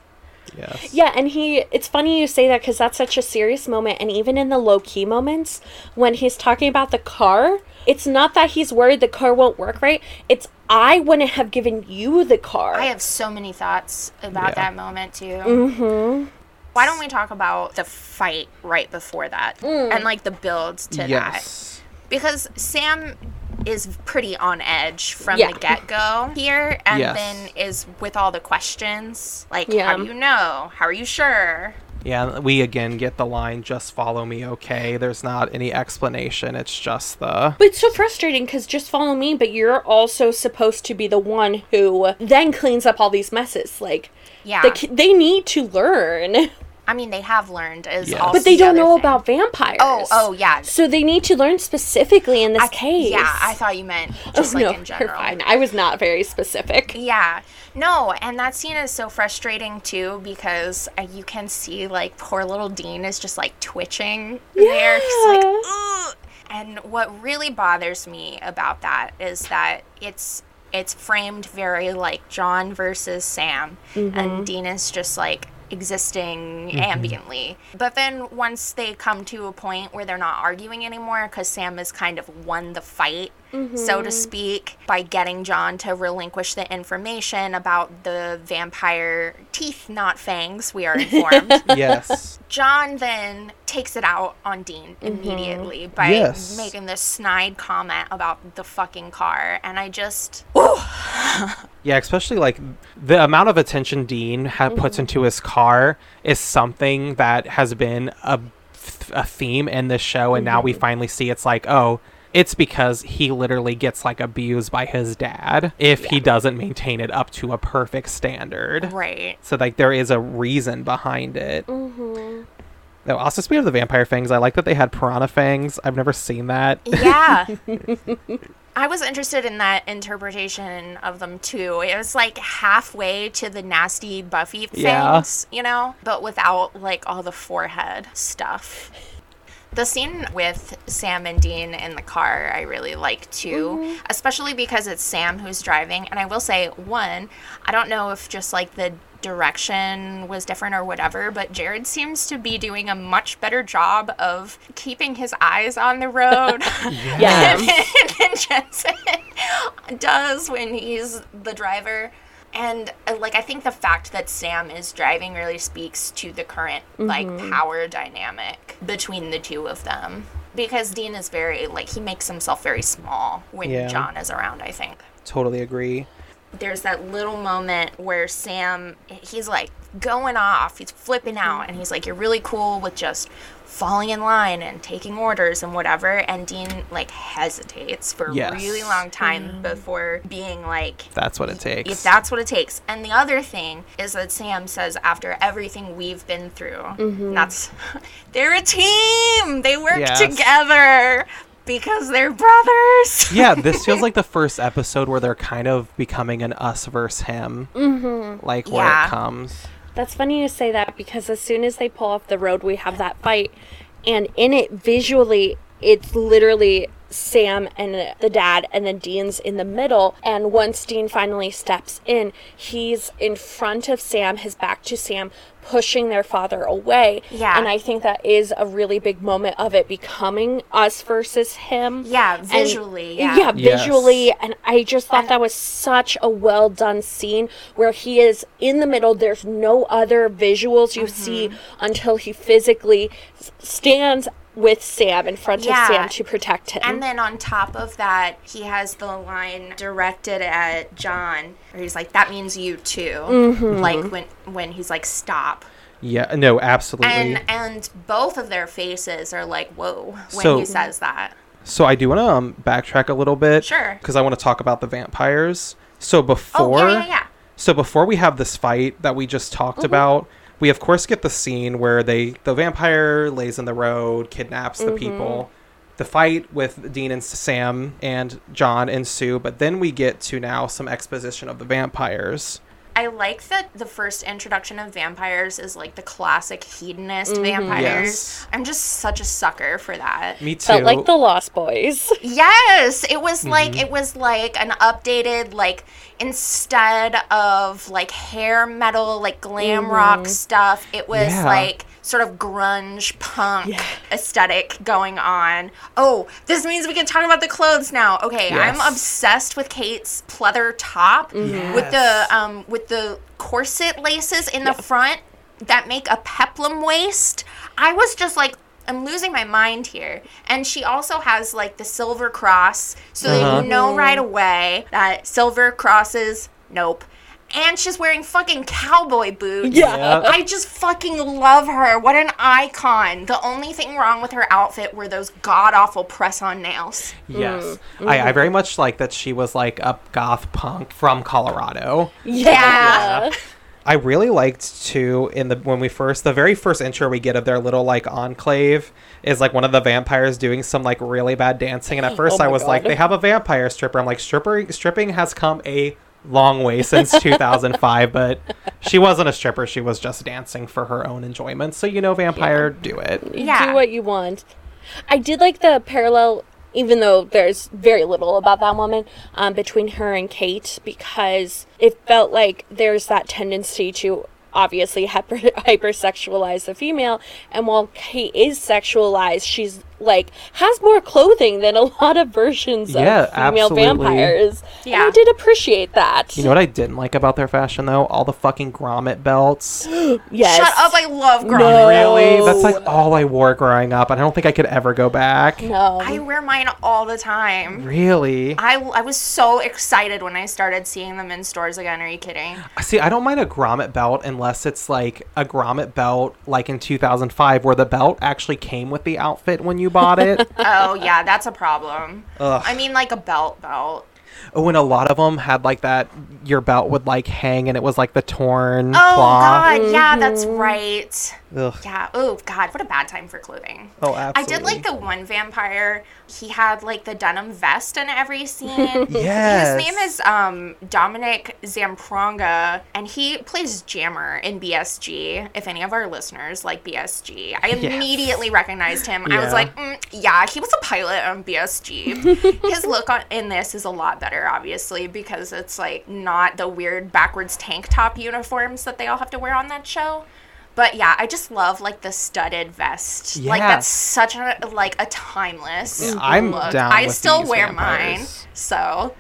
[SPEAKER 2] Yes.
[SPEAKER 3] Yeah, and he, it's funny you say that because that's such a serious moment. And even in the low key moments, when he's talking about the car, it's not that he's worried the car won't work right. It's, I wouldn't have given you the car.
[SPEAKER 1] I have so many thoughts about
[SPEAKER 2] Yeah.
[SPEAKER 1] that moment too.
[SPEAKER 3] hmm
[SPEAKER 1] Why don't we talk about the fight right before that
[SPEAKER 3] Mm.
[SPEAKER 1] and like the build to that?
[SPEAKER 2] Yes.
[SPEAKER 1] Because Sam is pretty on edge from
[SPEAKER 3] Yeah.
[SPEAKER 1] the get go here and
[SPEAKER 2] Yes.
[SPEAKER 1] then is with all the questions like,
[SPEAKER 3] Yeah.
[SPEAKER 1] how do you know? How are you sure?
[SPEAKER 2] Yeah, we again get the line just follow me, okay? There's not any explanation. It's just the
[SPEAKER 3] But it's so frustrating because just follow me, but you're also supposed to be the one who then cleans up all these messes. Like,
[SPEAKER 1] Yeah.
[SPEAKER 3] they, they need to learn,
[SPEAKER 1] I mean, they have learned is
[SPEAKER 2] Yes.
[SPEAKER 1] also
[SPEAKER 3] but they
[SPEAKER 1] the
[SPEAKER 3] don't
[SPEAKER 1] other
[SPEAKER 3] know
[SPEAKER 1] thing.
[SPEAKER 3] about vampires.
[SPEAKER 1] Oh, oh yeah.
[SPEAKER 3] So they need to learn specifically in this
[SPEAKER 1] I,
[SPEAKER 3] case.
[SPEAKER 1] Yeah, I thought you meant
[SPEAKER 3] Oh,
[SPEAKER 1] just like
[SPEAKER 3] no,
[SPEAKER 1] in general.
[SPEAKER 3] fine. I was not very specific.
[SPEAKER 1] Yeah. No, and that scene is so frustrating too because uh, you can see like poor little Dean is just like twitching there. He's like, Ugh. And what really bothers me about that is that it's it's framed very like John versus Sam, and Dean is just like existing mm-hmm. ambiently. But then once they come to a point where they're not arguing anymore because Sam has kind of won the fight, so to mm-hmm. speak, by getting John to relinquish the information about the vampire teeth, not fangs, we are informed.
[SPEAKER 2] yes.
[SPEAKER 1] John then takes it out on Dean mm-hmm. immediately by
[SPEAKER 2] Yes.
[SPEAKER 1] making this snide comment about the fucking car. And I just,
[SPEAKER 2] Yeah, especially like the amount of attention Dean ha- puts mm-hmm. into his car is something that has been a, a theme in this show, and now we mm-hmm. finally see it's like, oh, it's because he literally gets like abused by his dad if he doesn't maintain it up to a perfect standard.
[SPEAKER 1] right.
[SPEAKER 2] So like there is a reason behind it.
[SPEAKER 3] Mm-hmm.
[SPEAKER 2] Now, also speaking of the vampire fangs, I like that they had piranha fangs. I've never seen that.
[SPEAKER 1] Yeah. I was interested in that interpretation of them too. It was like halfway to the nasty Buffy
[SPEAKER 2] Yeah.
[SPEAKER 1] fangs, you know, but without like all the forehead stuff. The scene with Sam and Dean in the car, I really like too, mm-hmm. especially because it's Sam who's driving. And I will say, one, I don't know if just like the direction was different or whatever, but Jared seems to be doing a much better job of keeping his eyes on the road
[SPEAKER 3] Yeah.
[SPEAKER 1] than Jensen does when he's the driver. And uh, like I think the fact that Sam is driving really speaks to the current like power dynamic between the two of them. Because Dean is very like he makes himself very small when
[SPEAKER 2] Yeah.
[SPEAKER 1] John is around, I think
[SPEAKER 2] Totally agree.
[SPEAKER 1] There's that little moment where Sam he's like going off, he's flipping out, and he's like, You're really cool with just falling in line and taking orders and whatever. And Dean like hesitates for
[SPEAKER 2] Yes.
[SPEAKER 1] a really long time mm-hmm. before being like,
[SPEAKER 2] That's what it takes.
[SPEAKER 1] if that's what it takes. And the other thing is that Sam says after everything we've been through, mm-hmm. that's they're a team. They work
[SPEAKER 2] Yes.
[SPEAKER 1] together because they're brothers.
[SPEAKER 2] yeah, this feels like the first episode where they're kind of becoming an us versus him. Mm-hmm. Like where
[SPEAKER 1] Yeah.
[SPEAKER 2] it comes.
[SPEAKER 3] That's funny you say that because as soon as they pull off the road, we have that fight, and in it visually, it's literally Sam and the dad, and then Dean's in the middle. And once Dean finally steps in, he's in front of Sam, his back to Sam, pushing their father away.
[SPEAKER 1] Yeah.
[SPEAKER 3] And I think that is a really big moment of it becoming us versus him.
[SPEAKER 1] Yeah,
[SPEAKER 3] And-
[SPEAKER 1] visually, yeah.
[SPEAKER 3] Yeah,
[SPEAKER 2] Yes.
[SPEAKER 3] visually. And I just thought that was such a well done scene where he is in the middle. There's no other visuals you see
[SPEAKER 1] Mm-hmm.
[SPEAKER 3] until he physically s- stands with Sam in front
[SPEAKER 1] Yeah.
[SPEAKER 3] of Sam to protect him.
[SPEAKER 1] And then on top of that, he has the line directed at John, where he's like, "That means you too."
[SPEAKER 3] Mm-hmm.
[SPEAKER 1] Like when when he's like, "Stop,"
[SPEAKER 2] Yeah, no, absolutely.
[SPEAKER 1] and and both of their faces are like, "Whoa!" when
[SPEAKER 2] So-
[SPEAKER 1] he says that.
[SPEAKER 2] So I do want to um, backtrack a little bit,
[SPEAKER 1] Sure.
[SPEAKER 2] because I want to talk about the vampires. So before,
[SPEAKER 1] Oh yeah, yeah, yeah.
[SPEAKER 2] so before we have this fight that we just talked
[SPEAKER 1] Mm-hmm.
[SPEAKER 2] about, we of course get the scene where they the vampire lays in the road, kidnaps
[SPEAKER 1] Mm-hmm.
[SPEAKER 2] the people. The fight with Dean and Sam and John ensue, but then we get to now some exposition of the vampires.
[SPEAKER 1] I like that the first introduction of vampires is like the classic hedonist
[SPEAKER 3] Mm-hmm.
[SPEAKER 1] vampires.
[SPEAKER 2] Yes.
[SPEAKER 1] I'm just such a sucker for that.
[SPEAKER 2] Me too.
[SPEAKER 3] Felt like the Lost Boys.
[SPEAKER 1] Yes, it was
[SPEAKER 2] Mm-hmm.
[SPEAKER 1] like it was like an updated like instead of like hair metal like glam rock stuff, it was
[SPEAKER 2] Yeah.
[SPEAKER 1] like sort of grunge punk aesthetic going on. Oh, this means we can talk about the clothes now. Okay, I'm obsessed with Kate's pleather top with
[SPEAKER 2] Yes.
[SPEAKER 1] the um with the corset laces in the front that make a peplum waist. I was just like I'm losing my mind here. And she also has like the silver cross so
[SPEAKER 2] Uh-huh.
[SPEAKER 1] you know right away that silver crosses nope. And she's wearing fucking cowboy boots.
[SPEAKER 3] Yeah.
[SPEAKER 1] I just fucking love her. What an icon. The only thing wrong with her outfit were those god awful press on nails.
[SPEAKER 2] Yes.
[SPEAKER 1] Mm-hmm.
[SPEAKER 2] I, I very much like that she was like a goth punk from Colorado.
[SPEAKER 1] Yeah.
[SPEAKER 2] I really liked too in the when we first the very first intro we get of their little like enclave is like one of the vampires doing some like really bad dancing and at first
[SPEAKER 3] Oh
[SPEAKER 2] I
[SPEAKER 3] my
[SPEAKER 2] was like they have a vampire stripper I'm like stripper stripping has come a long way since 2005 but she wasn't a stripper. She was just dancing for her own enjoyment. So you know vampire do it.
[SPEAKER 1] Yeah.
[SPEAKER 3] do what you want. I did like the parallel, even though there's very little about that woman, um, between her and Kate, because it felt like there's that tendency to obviously hyper hypersexualize the female, and while Kate is sexualized, she's like has more clothing than a lot of versions
[SPEAKER 2] Yeah,
[SPEAKER 3] of female
[SPEAKER 2] absolutely.
[SPEAKER 3] vampires. And I did appreciate that.
[SPEAKER 2] you know what I didn't like about their fashion though all the fucking grommet belts
[SPEAKER 3] yes.
[SPEAKER 1] Shut up, I love grommet.
[SPEAKER 3] No.
[SPEAKER 1] grommet.
[SPEAKER 2] really that's like all I wore growing up and I don't think I could ever go back
[SPEAKER 3] no.
[SPEAKER 1] I wear mine all the time.
[SPEAKER 2] really
[SPEAKER 1] I, I was so excited when I started seeing them in stores again. Are you kidding?
[SPEAKER 2] See, I don't mind a grommet belt unless it's like a grommet belt like in 2005 where the belt actually came with the outfit when you bought it.
[SPEAKER 1] Oh yeah, that's a problem.
[SPEAKER 2] Ugh.
[SPEAKER 1] I mean, like a belt belt.
[SPEAKER 2] oh, and a lot of them had like that your belt would like hang and it was like the torn
[SPEAKER 1] Oh
[SPEAKER 2] cloth.
[SPEAKER 1] god, yeah, that's mm. right.
[SPEAKER 2] Ugh.
[SPEAKER 1] Yeah. Oh god, what a bad time for clothing.
[SPEAKER 2] Oh, absolutely.
[SPEAKER 1] I did like the one vampire. He had like the denim vest in every scene.
[SPEAKER 2] Yes.
[SPEAKER 1] His name is um, Dominic Zamprogna, and he plays Jammer in BSG. If any of our listeners like BSG, I
[SPEAKER 2] Yes.
[SPEAKER 1] immediately recognized him. I was like, mm, yeah, he was a pilot on BSG. His look on, in this is a lot better, obviously, because it's like not the weird backwards tank top uniforms that they all have to wear on that show. But yeah, I just love like the studded vest. Like that's such a like a timeless
[SPEAKER 2] Yeah, I'm
[SPEAKER 1] look.
[SPEAKER 2] down
[SPEAKER 1] I still wear
[SPEAKER 2] vampires.
[SPEAKER 1] mine. So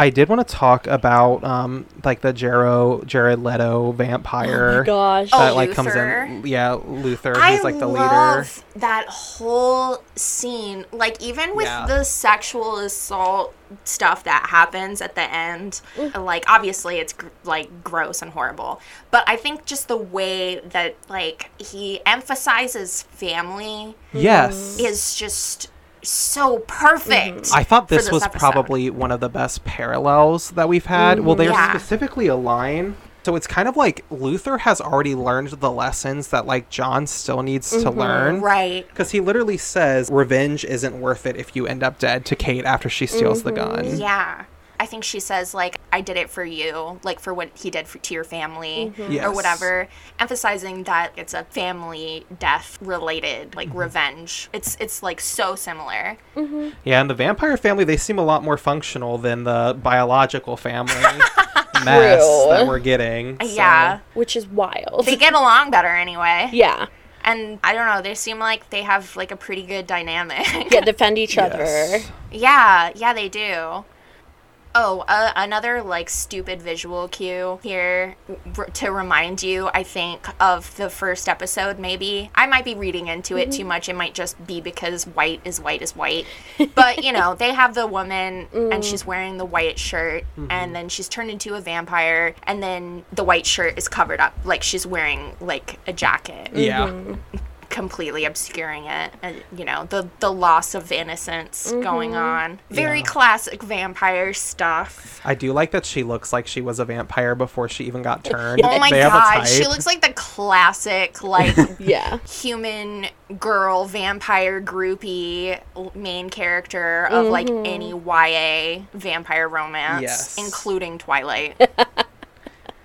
[SPEAKER 2] I did want to talk about um like the Jero Jared Leto vampire
[SPEAKER 3] Gosh.
[SPEAKER 2] that
[SPEAKER 1] Oh,
[SPEAKER 2] like comes in. Yeah, Luther.
[SPEAKER 1] I
[SPEAKER 2] He's like the leader.
[SPEAKER 1] love that whole scene. Like even with
[SPEAKER 2] Yeah.
[SPEAKER 1] the sexual assault stuff that happens at the end,
[SPEAKER 2] Mm.
[SPEAKER 1] like obviously it's gr- like gross and horrible. But I think just the way that like he emphasizes family
[SPEAKER 2] Yes.
[SPEAKER 1] is just so perfect. Mm-hmm.
[SPEAKER 2] I thought
[SPEAKER 1] for
[SPEAKER 2] this, was
[SPEAKER 1] episode.
[SPEAKER 2] probably one of the best parallels that we've had. Well, mm-hmm. there's
[SPEAKER 1] Yeah.
[SPEAKER 2] specifically a line. So it's kind of like Luther has already learned the lessons that like John still needs to mm-hmm. learn.
[SPEAKER 1] right.
[SPEAKER 2] Because he literally says revenge isn't worth it if you end up dead to Kate after she steals the gun.
[SPEAKER 1] Yeah. I think she says like I did it for you, like for what he did for, to your family or
[SPEAKER 2] Yes.
[SPEAKER 1] whatever, emphasizing that it's a family death related like
[SPEAKER 2] Mm-hmm.
[SPEAKER 1] revenge. It's it's like so similar.
[SPEAKER 2] Yeah, and the vampire family, they seem a lot more functional than the biological family mess
[SPEAKER 3] True.
[SPEAKER 2] that we're getting. so-
[SPEAKER 1] Yeah.
[SPEAKER 3] which is wild.
[SPEAKER 1] They get along better anyway.
[SPEAKER 3] yeah.
[SPEAKER 1] And I don't know, they seem like they have like a pretty good dynamic.
[SPEAKER 3] Yeah, defend each
[SPEAKER 2] Yes.
[SPEAKER 3] other.
[SPEAKER 1] Yeah, yeah, they do. Oh, uh, another like stupid visual cue here r- to remind you, I think, of the first episode, maybe. I might be reading into it too mm-hmm. much. It might just be because white is white is white. But, you know, they have the woman mm. and she's wearing the white shirt and mm-hmm. then she's turned into a vampire and then the white shirt is covered up like she's wearing like a jacket
[SPEAKER 2] Yeah. Mm-hmm.
[SPEAKER 1] Completely obscuring it and you know the the loss of innocence going mm-hmm. on very
[SPEAKER 2] Yeah.
[SPEAKER 1] classic vampire stuff
[SPEAKER 2] I do like that she looks like she was a vampire before she even got turned.
[SPEAKER 1] oh my
[SPEAKER 2] They have a
[SPEAKER 1] god she looks like the classic like
[SPEAKER 3] Yeah.
[SPEAKER 1] human girl vampire groupie main character of like mm-hmm. any YA vampire romance
[SPEAKER 2] Yes.
[SPEAKER 1] including Twilight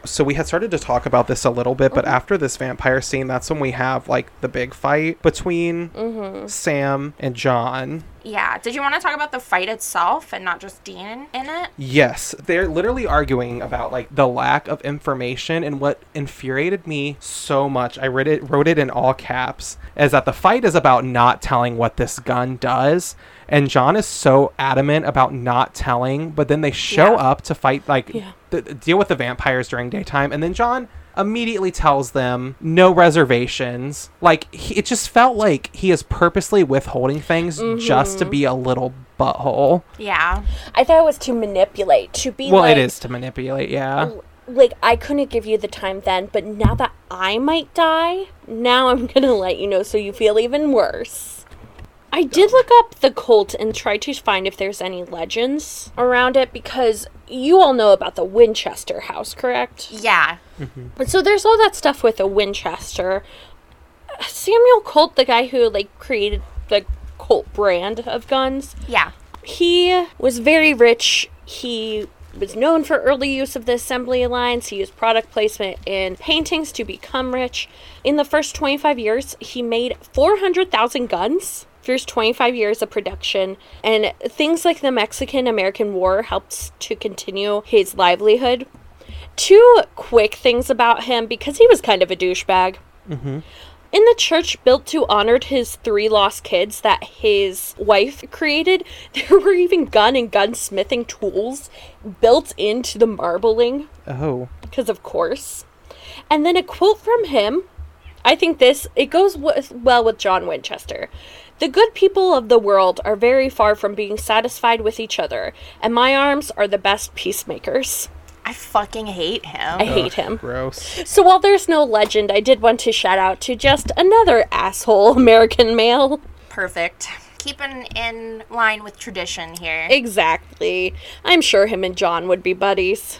[SPEAKER 2] so we had started to talk about this a little bit,
[SPEAKER 1] Mm-hmm.
[SPEAKER 2] but after this vampire scene, that's when we have like the big fight between
[SPEAKER 1] Mm-hmm.
[SPEAKER 2] Sam and John.
[SPEAKER 1] Yeah did you want to talk about the fight itself and not just Dean in it
[SPEAKER 2] Yes, they're literally arguing about like the lack of information and what infuriated me so much. I read it wrote it in all caps is that the fight is about not telling what this gun does. And John is so adamant about not telling, but then they show
[SPEAKER 1] Yeah.
[SPEAKER 2] up to fight like
[SPEAKER 3] Yeah.
[SPEAKER 2] th- deal with the vampires during daytime and then John immediately tells them no reservations. Like he, it just felt like he is purposely withholding things just to mm-hmm. be a little butthole.
[SPEAKER 1] yeah
[SPEAKER 3] I thought it was to manipulate, to be
[SPEAKER 2] Well,
[SPEAKER 3] like,
[SPEAKER 2] it is to manipulate, yeah.
[SPEAKER 3] like I couldn't give you the time then, but now that I might die, now I'm gonna let you know so you feel even worse. I did look up the Colt and try to find if there's any legends around it because you all know about the Winchester house, correct?
[SPEAKER 1] yeah mm-hmm.
[SPEAKER 3] But so there's all that stuff with a Winchester. Samuel Colt, the guy who like created the Colt brand of guns,
[SPEAKER 1] yeah
[SPEAKER 3] he was very rich. He was known for early use of the assembly lines. He used product placement in paintings to become rich. In the first 25 years, he made 400,000 guns. First 25 years of production, and things like the Mexican American War helped to continue his livelihood. Two quick things about him because he was kind of a douchebag. Mm-hmm. In the church built to honor his three lost kids that his wife created, there were even gun and gunsmithing tools built into the marbling,
[SPEAKER 2] Oh.
[SPEAKER 3] because of course. And then a quote from him. I think this it goes with, well with John Winchester. The good people of the world are very far from being satisfied with each other, and my arms are the best peacemakers.
[SPEAKER 1] I fucking hate him.
[SPEAKER 3] I hate him.
[SPEAKER 2] Gross.
[SPEAKER 3] So while there's no legend, I did want to shout out to just another asshole American male.
[SPEAKER 1] Perfect. Keeping in line with tradition here.
[SPEAKER 3] Exactly. I'm sure him and John would be buddies.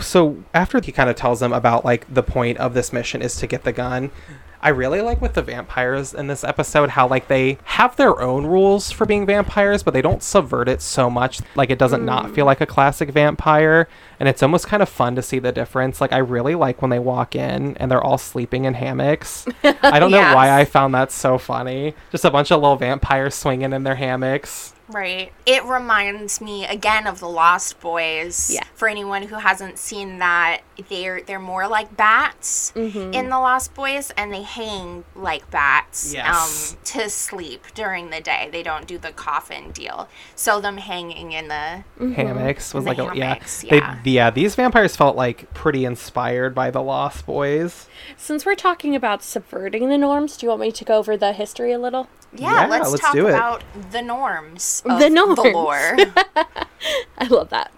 [SPEAKER 2] So after he kind of tells them about like the point of this mission is to get the gun, I really like with the vampires in this episode how like they have their own rules for being vampires, but they don't subvert it so much. Like it doesn't not feel like a classic vampire, and it's almost kind of fun to see the difference. Like I really like when they walk in and they're all sleeping in hammocks. I don't know why I found that so funny. Just a bunch of little vampires swinging in their hammocks.
[SPEAKER 1] Right. It reminds me again of the Lost Boys.
[SPEAKER 3] Yeah.
[SPEAKER 1] For anyone who hasn't seen that, they're they're more like bats
[SPEAKER 3] Mm-hmm.
[SPEAKER 1] in the Lost Boys, and they hang like bats
[SPEAKER 2] Yes.
[SPEAKER 1] um, to sleep during the day. They don't do the coffin deal. So them hanging in the
[SPEAKER 2] hammocks was
[SPEAKER 1] The
[SPEAKER 2] like a, yeah.
[SPEAKER 1] yeah.
[SPEAKER 2] They, yeah these vampires felt like pretty inspired by the lost boys
[SPEAKER 3] Since we're talking about subverting the norms, do you want me to go over the history a little?
[SPEAKER 1] Yeah.
[SPEAKER 2] Yeah,
[SPEAKER 1] let's,
[SPEAKER 2] let's
[SPEAKER 1] talk
[SPEAKER 2] do it.
[SPEAKER 1] about the norms. Of
[SPEAKER 3] The norms.
[SPEAKER 1] The lore.
[SPEAKER 3] I love that.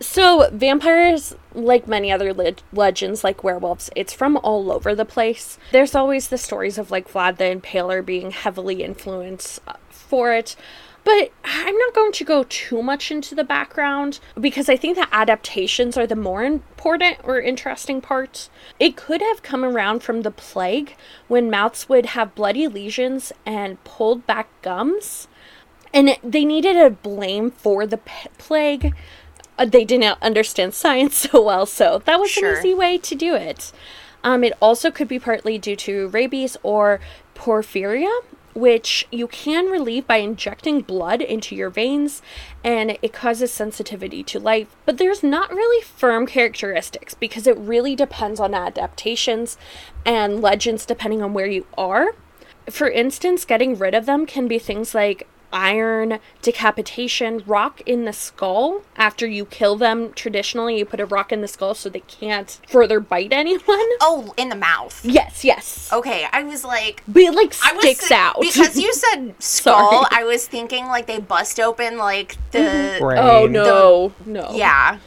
[SPEAKER 3] So, vampires, like many other le- legends like werewolves, it's from all over the place. There's always the stories of like Vlad the Impaler being heavily influenced uh, for it. But I'm not going to go too much into the background because I think the adaptations are the more important or interesting parts. It could have come around from the plague when mouths would have bloody lesions and pulled back gums. and they needed a blame for the p- plague. Uh, they didn't understand science so well, so that was
[SPEAKER 1] Sure.
[SPEAKER 3] an easy way to do it. Um, it also could be partly due to rabies or porphyria, which you can relieve by injecting blood into your veins, and it causes sensitivity to light. But there's not really firm characteristics because it really depends on adaptations and legends depending on where you are. For instance, getting rid of them can be things like iron, decapitation, rock in the skull. After you kill them, traditionally you put a rock in the skull so they can't further bite anyone.
[SPEAKER 1] Oh, in the mouth.
[SPEAKER 3] Yes, yes.
[SPEAKER 1] Okay, I was like,
[SPEAKER 3] But it like
[SPEAKER 1] I was
[SPEAKER 3] sticks
[SPEAKER 1] thi-
[SPEAKER 3] out.
[SPEAKER 1] because you said skull. I was thinking like they bust open like the mm-hmm.
[SPEAKER 2] oh, Brain.
[SPEAKER 3] Oh no, no.
[SPEAKER 1] yeah.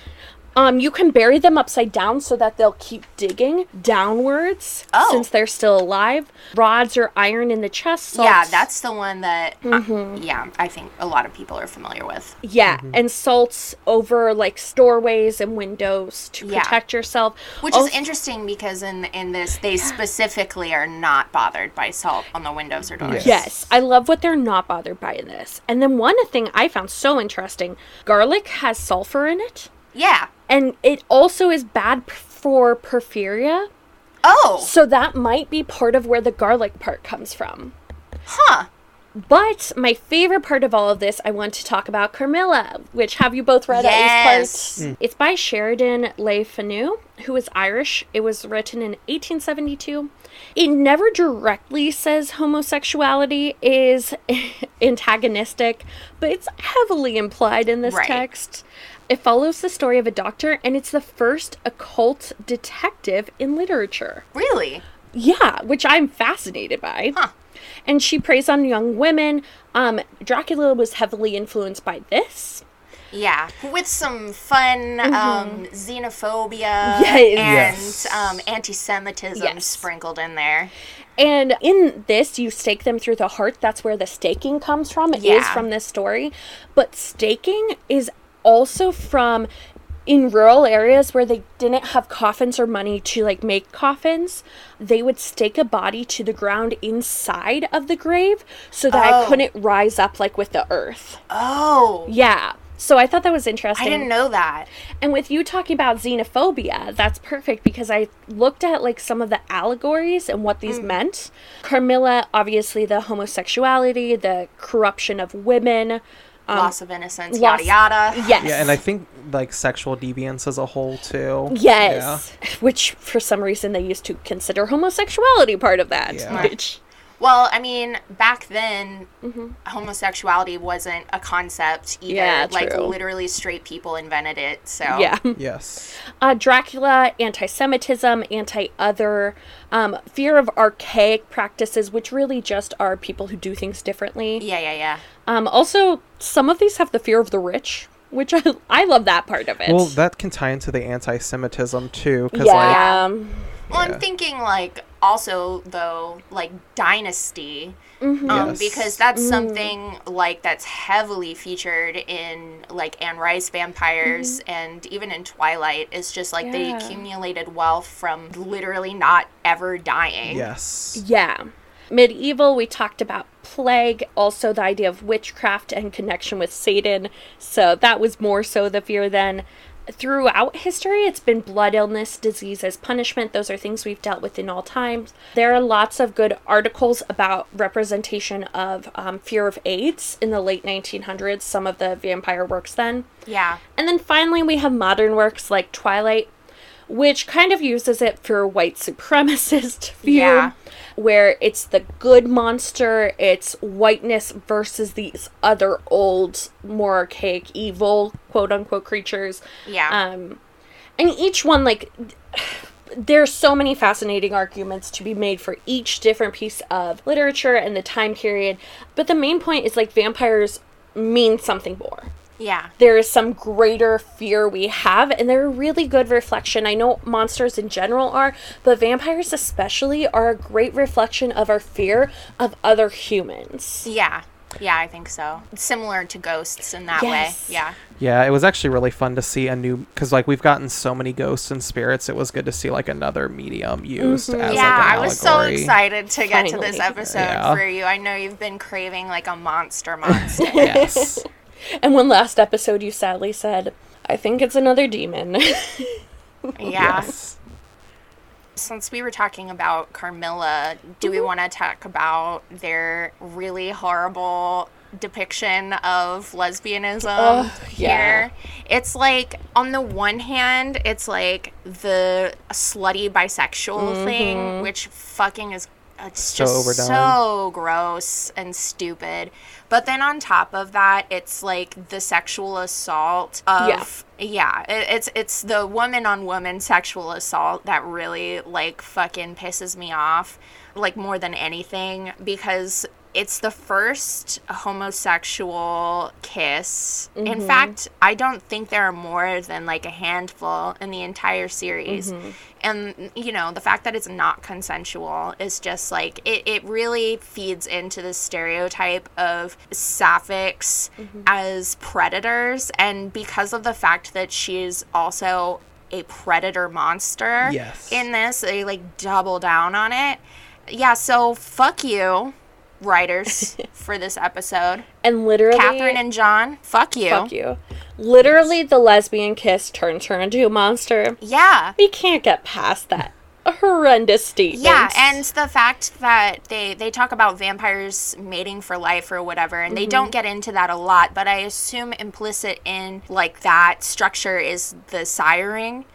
[SPEAKER 3] Um, you can bury them upside down so that they'll keep digging downwards
[SPEAKER 1] Oh.
[SPEAKER 3] since they're still alive. Rods or iron in the chest.
[SPEAKER 1] Yeah, that's the one that uh,
[SPEAKER 3] Mm-hmm.
[SPEAKER 1] yeah, I think a lot of people are familiar with.
[SPEAKER 3] yeah, and salts over like doorways and windows to
[SPEAKER 1] Yeah.
[SPEAKER 3] protect yourself.
[SPEAKER 1] Which
[SPEAKER 3] Also-
[SPEAKER 1] is interesting because in in this they specifically are not bothered by salt on the windows or doors.
[SPEAKER 2] Yes.
[SPEAKER 3] Yes, I love what they're not bothered by in this. And then one thing I found so interesting garlic has sulfur in it,
[SPEAKER 1] Yeah.
[SPEAKER 3] And it also is bad for porphyria.
[SPEAKER 1] Oh,
[SPEAKER 3] So that might be part of where the garlic part comes from.
[SPEAKER 1] huh.
[SPEAKER 3] But my favorite part of all of this, I want to talk about Carmilla, which have you both read at
[SPEAKER 1] Yes.
[SPEAKER 3] least part? It's by Sheridan Le Fanu, who is Irish. It was written in 1872. It never directly says homosexuality is antagonistic, but it's heavily implied in this
[SPEAKER 1] Right.
[SPEAKER 3] text. It follows the story of a doctor, and it's the first occult detective in literature.
[SPEAKER 1] Really?
[SPEAKER 3] Yeah, which I'm fascinated by.
[SPEAKER 1] Huh.
[SPEAKER 3] And she preys on young women. Um, Dracula was heavily influenced by this.
[SPEAKER 1] Yeah, with some fun um, xenophobia
[SPEAKER 3] Mm-hmm. Yes.
[SPEAKER 1] and
[SPEAKER 2] Yes.
[SPEAKER 1] um, anti-Semitism
[SPEAKER 3] Yes.
[SPEAKER 1] sprinkled in there.
[SPEAKER 3] And in this, you stake them through the heart. That's where the staking comes from. It is
[SPEAKER 1] Yeah.
[SPEAKER 3] from this story. But staking is also from in rural areas where they didn't have coffins or money to like make coffins they would stake a body to the ground inside of the grave so that
[SPEAKER 1] Oh.
[SPEAKER 3] it couldn't rise up like with the earth
[SPEAKER 1] Oh,
[SPEAKER 3] yeah so i thought that was interesting.
[SPEAKER 1] I didn't know that.
[SPEAKER 3] And with you talking about xenophobia, that's perfect because I looked at like some of the allegories and what
[SPEAKER 1] Mm.
[SPEAKER 3] these meant. Carmilla, obviously, the homosexuality, the corruption of women.
[SPEAKER 1] Loss of innocence,
[SPEAKER 3] Um, loss-
[SPEAKER 1] yada yada.
[SPEAKER 3] Yes.
[SPEAKER 2] Yeah, and I think like sexual deviance as a whole too.
[SPEAKER 3] Yes. Which for some reason they used to consider homosexuality part of that.
[SPEAKER 2] Yeah.
[SPEAKER 3] Which
[SPEAKER 1] Well, I mean, back then, homosexuality wasn't a concept either.
[SPEAKER 3] Mm-hmm. Yeah,
[SPEAKER 1] like
[SPEAKER 3] true.
[SPEAKER 1] literally straight people invented it. So
[SPEAKER 3] yeah.
[SPEAKER 2] Yeah. Yes.
[SPEAKER 3] Uh, Dracula, anti Semitism, anti other, um, fear of archaic practices, which really just are people who do things differently.
[SPEAKER 1] yeah, yeah, yeah.
[SPEAKER 3] Um, also, some of these have the fear of the rich, which I, I love that part of it.
[SPEAKER 2] Well, that can tie into the anti-Semitism too, because like
[SPEAKER 3] yeah.
[SPEAKER 1] Well,
[SPEAKER 2] Yeah.
[SPEAKER 1] I'm thinking like also though like dynasty.
[SPEAKER 3] Mm-hmm.
[SPEAKER 1] Um,
[SPEAKER 2] Yes.
[SPEAKER 1] because that's something like that's heavily featured in like Anne Rice vampires and even in Twilight. It's just like they
[SPEAKER 3] Mm-hmm.
[SPEAKER 1] Accumulated wealth from literally not ever dying.
[SPEAKER 2] yes.
[SPEAKER 3] yeah. Medieval, we talked about plague, also the idea of witchcraft and connection with Satan. So that was more so the fear then. Throughout history, it's been blood illness, disease as punishment. Those are things we've dealt with in all times. There are lots of good articles about representation of um, fear of AIDS in the late 1900s, some of the vampire works then.
[SPEAKER 1] Yeah.
[SPEAKER 3] And then finally, we have modern works like Twilight, which kind of uses it for white supremacist view,
[SPEAKER 1] Yeah.
[SPEAKER 3] Where it's the good monster, it's whiteness versus these other old, more archaic, evil, quote unquote creatures.
[SPEAKER 1] Yeah.
[SPEAKER 3] Um, and each one, like, there's so many fascinating arguments to be made for each different piece of literature and the time period. But the main point is like vampires mean something more
[SPEAKER 1] yeah.
[SPEAKER 3] there is some greater fear we have and they're a really good reflection i know monsters in general are but vampires especially are a great reflection of our fear of other humans
[SPEAKER 1] Yeah. Yeah, I think so. Similar to ghosts in that
[SPEAKER 3] Yes.
[SPEAKER 1] way. Yeah.
[SPEAKER 2] Yeah, it was actually really fun to see a new because like we've gotten so many ghosts and spirits. It was good to see like another medium used mm-hmm. as
[SPEAKER 1] yeah,
[SPEAKER 2] like an
[SPEAKER 1] I was so excited to get to this episode
[SPEAKER 2] Yeah.
[SPEAKER 1] for you. I know you've been craving like a monster monster.
[SPEAKER 2] Yes.
[SPEAKER 3] And one last episode, you sadly said, I think it's another demon.
[SPEAKER 1] yeah.
[SPEAKER 2] Yes.
[SPEAKER 1] Since we were talking about Carmilla, do we mm-hmm. want to talk about their really horrible depiction of lesbianism
[SPEAKER 3] Ugh, yeah.
[SPEAKER 1] here? It's like, on the one hand, it's like the slutty bisexual thing, mm-hmm. which fucking is. It's
[SPEAKER 2] So
[SPEAKER 1] just
[SPEAKER 2] overdone.
[SPEAKER 1] so gross and stupid. But then on top of that, it's like the sexual assault of
[SPEAKER 3] Yeah.
[SPEAKER 1] yeah, it, it's it's the woman on woman sexual assault that really like fucking pisses me off, like more than anything because it's the first homosexual kiss. In mm-hmm. fact, I don't think there are more than like a handful in the entire series. Mm-hmm. And you know, the fact that it's not consensual is just like it, it really feeds into the stereotype of sapphics mm-hmm. as predators and because of the fact that she's also a predator monster
[SPEAKER 2] Yes.
[SPEAKER 1] in this they like double down on it yeah so fuck you writers for this episode
[SPEAKER 3] and literally,
[SPEAKER 1] cathryn and john fuck you
[SPEAKER 3] fuck you. Literally, the lesbian kiss turns her into a monster.
[SPEAKER 1] yeah
[SPEAKER 3] We can't get past that horrendous statement.
[SPEAKER 1] Yeah, and the fact that they they talk about vampires mating for life or whatever, and they mm-hmm. don't get into that a lot, but I assume implicit in like that structure is the siring.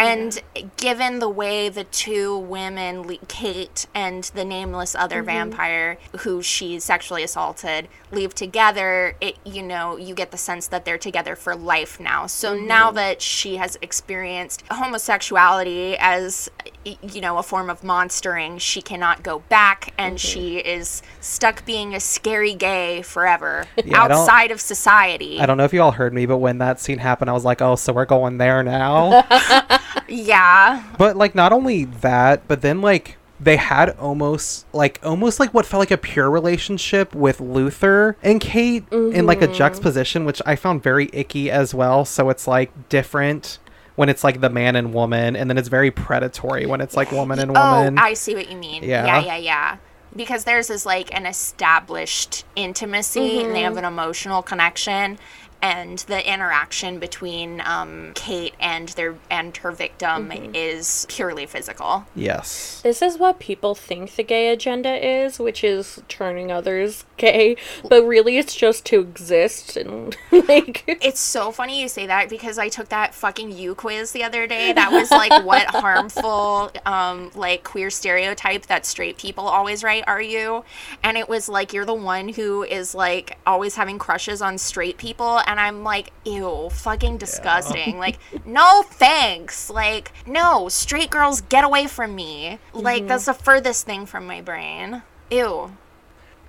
[SPEAKER 1] And given the way the two women, Kate and the nameless other mm-hmm. vampire who she sexually assaulted, leave together, it you know you get the sense that they're together for life now. So mm-hmm. now that she has experienced homosexuality as you know a form of monstering, she cannot go back, and mm-hmm. she is stuck being a scary gay forever
[SPEAKER 2] Yeah,
[SPEAKER 1] outside of society.
[SPEAKER 2] I don't know if you all heard me, but when that scene happened, I was like, "Oh, so we're going there now."
[SPEAKER 1] Yeah.
[SPEAKER 2] but like, not only that, but then like they had almost like almost like what felt like a pure relationship with Luther and Kate in like a mm-hmm. juxtaposition, which I found very icky as well. So it's like different when it's like the man and woman, and then it's very predatory when it's like woman and oh, woman.
[SPEAKER 1] Oh, I see what you mean.
[SPEAKER 2] Yeah.
[SPEAKER 1] Yeah, yeah, yeah. Because theirs is like an established intimacy and they mm-hmm. have an emotional connection and the interaction between um, Kate and their and her victim is purely physical.
[SPEAKER 2] yes.
[SPEAKER 3] This is what people think the gay agenda is, which is turning others gay, but really it's just to exist and like
[SPEAKER 1] It's so funny you say that because I took that fucking you quiz the other day. That was like what harmful um like queer stereotype that straight people always write are you? And it was like you're the one who is like always having crushes on straight people and I'm like ew, fucking disgusting. Like no thanks. Like no, straight girls get away from me. Like mm-hmm. that's the furthest thing from my brain. Ew.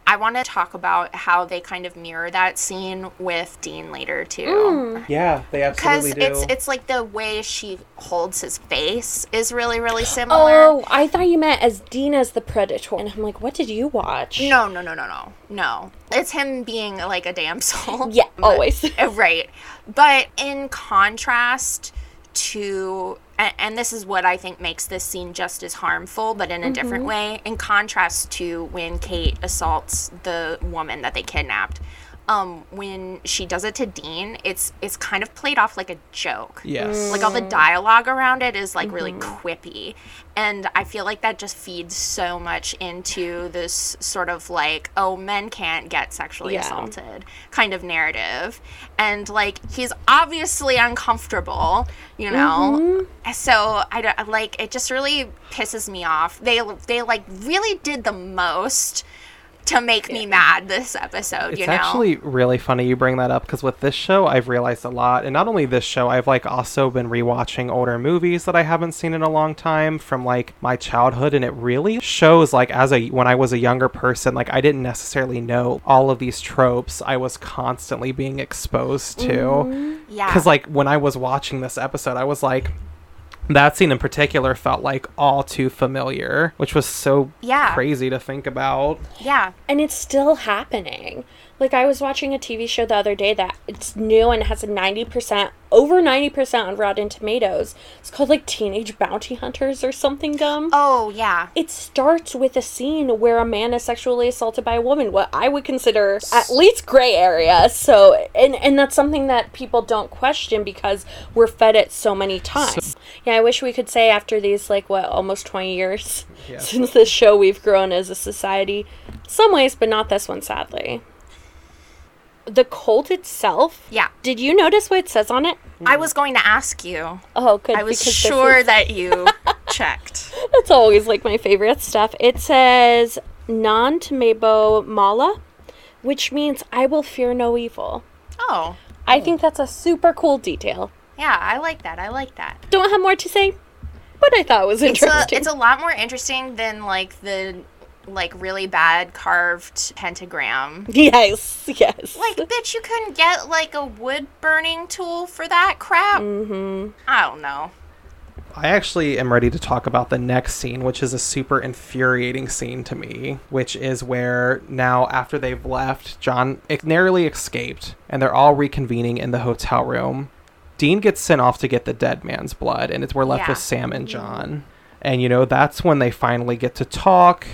[SPEAKER 1] I want to talk about how they kind of mirror that scene with Dean later too. Mm.
[SPEAKER 2] Yeah, they
[SPEAKER 1] Because
[SPEAKER 2] absolutely do.
[SPEAKER 1] it's it's like the way she holds his face is really really similar.
[SPEAKER 3] Oh, I thought you meant as Dean as the predator. And I'm like, what did you watch?
[SPEAKER 1] No, no, no, no, no, no. It's him being like a damsel.
[SPEAKER 3] Yeah, always.
[SPEAKER 1] Right. But in contrast to, and, and this is what I think makes this scene just as harmful, but in a different mm-hmm. way. In contrast to when Kate assaults the woman that they kidnapped. Um, when she does it to Dean, it's it's kind of played off like a joke.
[SPEAKER 2] yes. Mm.
[SPEAKER 1] Like all the dialogue around it is like really mm-hmm. quippy. And I feel like that just feeds so much into this sort of like, oh, men can't get sexually
[SPEAKER 3] Yeah.
[SPEAKER 1] assaulted kind of narrative. And like, he's obviously uncomfortable, you know? Mm-hmm. So I don't, like, it just really pisses me off. They, they like really did the most to make me mad this episode,
[SPEAKER 2] It's
[SPEAKER 1] you know?
[SPEAKER 2] It's actually really funny you bring that up because with this show, I've realized a lot, and not only this show, I've like also been rewatching older movies that I haven't seen in a long time from like my childhood, and it really shows like as a when I was a younger person, like I didn't necessarily know all of these tropes I was constantly being exposed to. Mm-hmm.
[SPEAKER 1] yeah.
[SPEAKER 2] Because like when I was watching this episode, I was like. That scene in particular felt like all too familiar, which was so
[SPEAKER 1] Yeah.
[SPEAKER 2] crazy to think about.
[SPEAKER 1] yeah.
[SPEAKER 3] And it's still happening. Like I was watching a TV show the other day that it's new and has a 90% over 90% on Rotten Tomatoes. It's called like Teenage Bounty Hunters or something dumb.
[SPEAKER 1] Oh yeah.
[SPEAKER 3] It starts with a scene where a man is sexually assaulted by a woman, what I would consider at least gray area. So and and that's something that people don't question because we're fed it so many times. Yeah, I wish we could say after these like what almost 20 years
[SPEAKER 2] Yeah.
[SPEAKER 3] since this show we've grown as a society. Some ways, but not this one sadly. The Colt itself.
[SPEAKER 1] Yeah.
[SPEAKER 3] Did you notice what it says on it?
[SPEAKER 1] I was going to ask you.
[SPEAKER 3] Oh, good.
[SPEAKER 1] I was sure
[SPEAKER 3] is-
[SPEAKER 1] that you checked.
[SPEAKER 3] That's always like my favorite stuff. It says non Tamebo Mala, which means I will fear no evil.
[SPEAKER 1] Oh.
[SPEAKER 3] I think that's a super cool detail.
[SPEAKER 1] Yeah, I like that. I like that.
[SPEAKER 3] Don't have more to say, but I thought it was
[SPEAKER 1] It's a,
[SPEAKER 3] interesting.
[SPEAKER 1] it's a lot more interesting than like the like really bad carved pentagram.
[SPEAKER 3] yes, yes.
[SPEAKER 1] Like, bitch, you couldn't get like a wood burning tool for that crap. Mm-hmm. I don't know.
[SPEAKER 2] I actually am ready to talk about the next scene, which is a super infuriating scene to me, which is where now, after they've left, John ex- narrowly escaped, and they're all reconvening in the hotel room. Dean gets sent off to get the dead man's blood, and it's we're left
[SPEAKER 1] Yeah.
[SPEAKER 2] with Sam and mm-hmm. John. And you know, that's when they finally get to talk.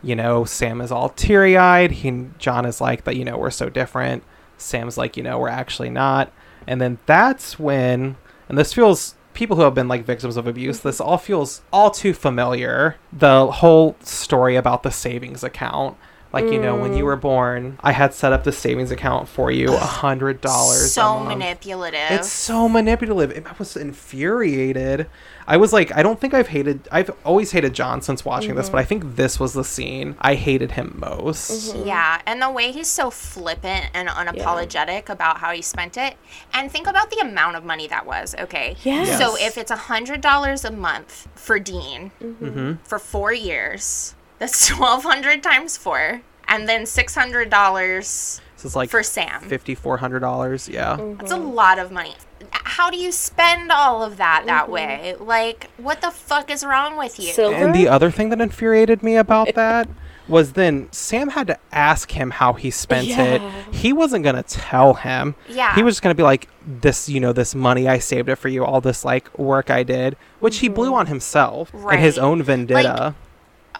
[SPEAKER 2] You know, Sam is all teary eyed. He John is like that, you know, we're so different. Sam's like, you know, we're actually not. And then that's when and this feels people who have been like victims of abuse, this mm-hmm. all feels all too familiar. The whole story about the savings account. Like, you know, when you mm. were born, I had set up the savings account for you, a hundred dollars.
[SPEAKER 1] So manipulative.
[SPEAKER 2] It's so manipulative. I was infuriated. I was like, I don't think I've hated. I've always hated John since watching this, but mm-hmm. I think this was the scene I hated him most. Mm-hmm. Mm-hmm.
[SPEAKER 1] Yeah, and the way he's so flippant and unapologetic about how he spent it. And think about the amount of money that was, okay?
[SPEAKER 3] Yes.
[SPEAKER 1] So if it's a $100 a month for Dean
[SPEAKER 2] Mm-hmm.
[SPEAKER 1] for four years, that's 1200 times four. And then $600
[SPEAKER 2] So it's like
[SPEAKER 1] for Sam.
[SPEAKER 2] fifty four hundred dollars. Yeah.
[SPEAKER 1] That's a lot of money. How do you spend all of that that way? Like, what the fuck is wrong with you?
[SPEAKER 3] Silver?
[SPEAKER 2] And the other thing that infuriated me about that was then Sam had to ask him how he spent
[SPEAKER 3] Yeah.
[SPEAKER 2] it. He wasn't gonna tell him.
[SPEAKER 1] Yeah.
[SPEAKER 2] He was just gonna be like, "This, you know, this money I saved it for you. All this like work I did, which he blew on himself and his
[SPEAKER 1] Mm-hmm.
[SPEAKER 2] Own vendetta."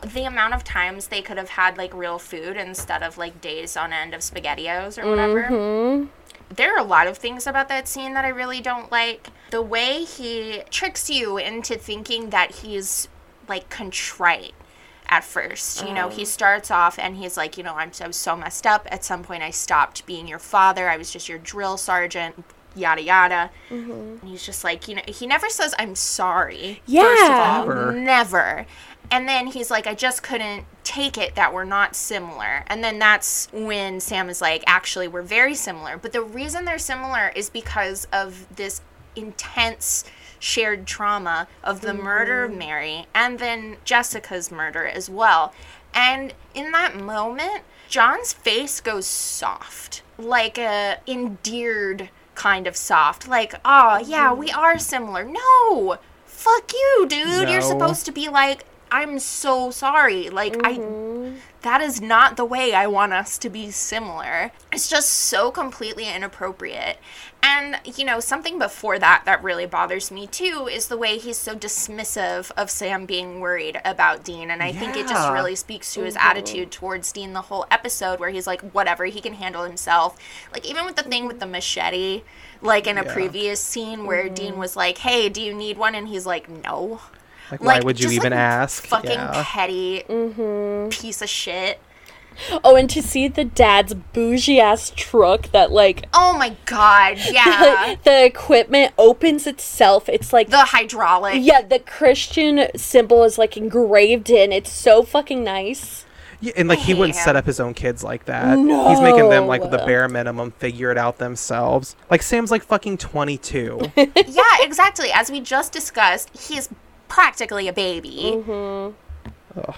[SPEAKER 1] The amount of times they could have had like real food instead of like days on end of spaghettios or whatever. Mm-hmm. There are a lot of things about that scene that I really don't like. The way he tricks you into thinking that he's like contrite at first. You know, he mm. starts off and he's like, you know, I'm so, so messed up. At some point, I stopped being your father. I was just your drill sergeant. Yada yada. Mm-hmm. And he's just like, you know, he never says I'm sorry. First of
[SPEAKER 3] Yeah.
[SPEAKER 1] all,
[SPEAKER 2] Never.
[SPEAKER 1] never. And then he's like, I just couldn't take it that we're not similar. And then that's when Sam is like, actually, we're very similar. But the reason they're similar is because of this intense shared trauma of the mm-hmm. murder of Mary and then Jessica's murder as well. And in that moment, John's face goes soft, like a endeared kind of soft. Like, oh, yeah, we mm-hmm. are similar. No, fuck you, dude. You're supposed to be like, I'm so sorry. Like, I mm-hmm. that is not the way I want us to be similar. It's just so completely inappropriate. And, you know, something before that that really bothers me too is the way he's so dismissive of Sam being worried about Dean. And I think it just really speaks to his mm-hmm. attitude towards Dean the whole episode where he's like, whatever, he can handle himself. Like, even with the thing with the machete, like in a previous scene where Dean mm-hmm. was like, hey, do you need one? And he's like, no.
[SPEAKER 2] Like, why would you
[SPEAKER 1] just,
[SPEAKER 2] even
[SPEAKER 1] like,
[SPEAKER 2] ask?
[SPEAKER 1] Fucking
[SPEAKER 2] Yeah.
[SPEAKER 1] petty mm-hmm. piece of shit.
[SPEAKER 3] Oh, and to see the dad's bougie ass truck that like
[SPEAKER 1] Oh my god, yeah.
[SPEAKER 3] the equipment opens itself. It's like
[SPEAKER 1] the hydraulic.
[SPEAKER 3] yeah, the Christian symbol is like engraved in. It's so fucking nice.
[SPEAKER 2] Yeah, and like he wouldn't
[SPEAKER 1] hate
[SPEAKER 2] set up his own kids like that. No. He's making them like the bare minimum, figure it out themselves. Like Sam's like fucking 22.
[SPEAKER 1] yeah, exactly. As we just discussed, he's practically a baby.
[SPEAKER 2] Ugh.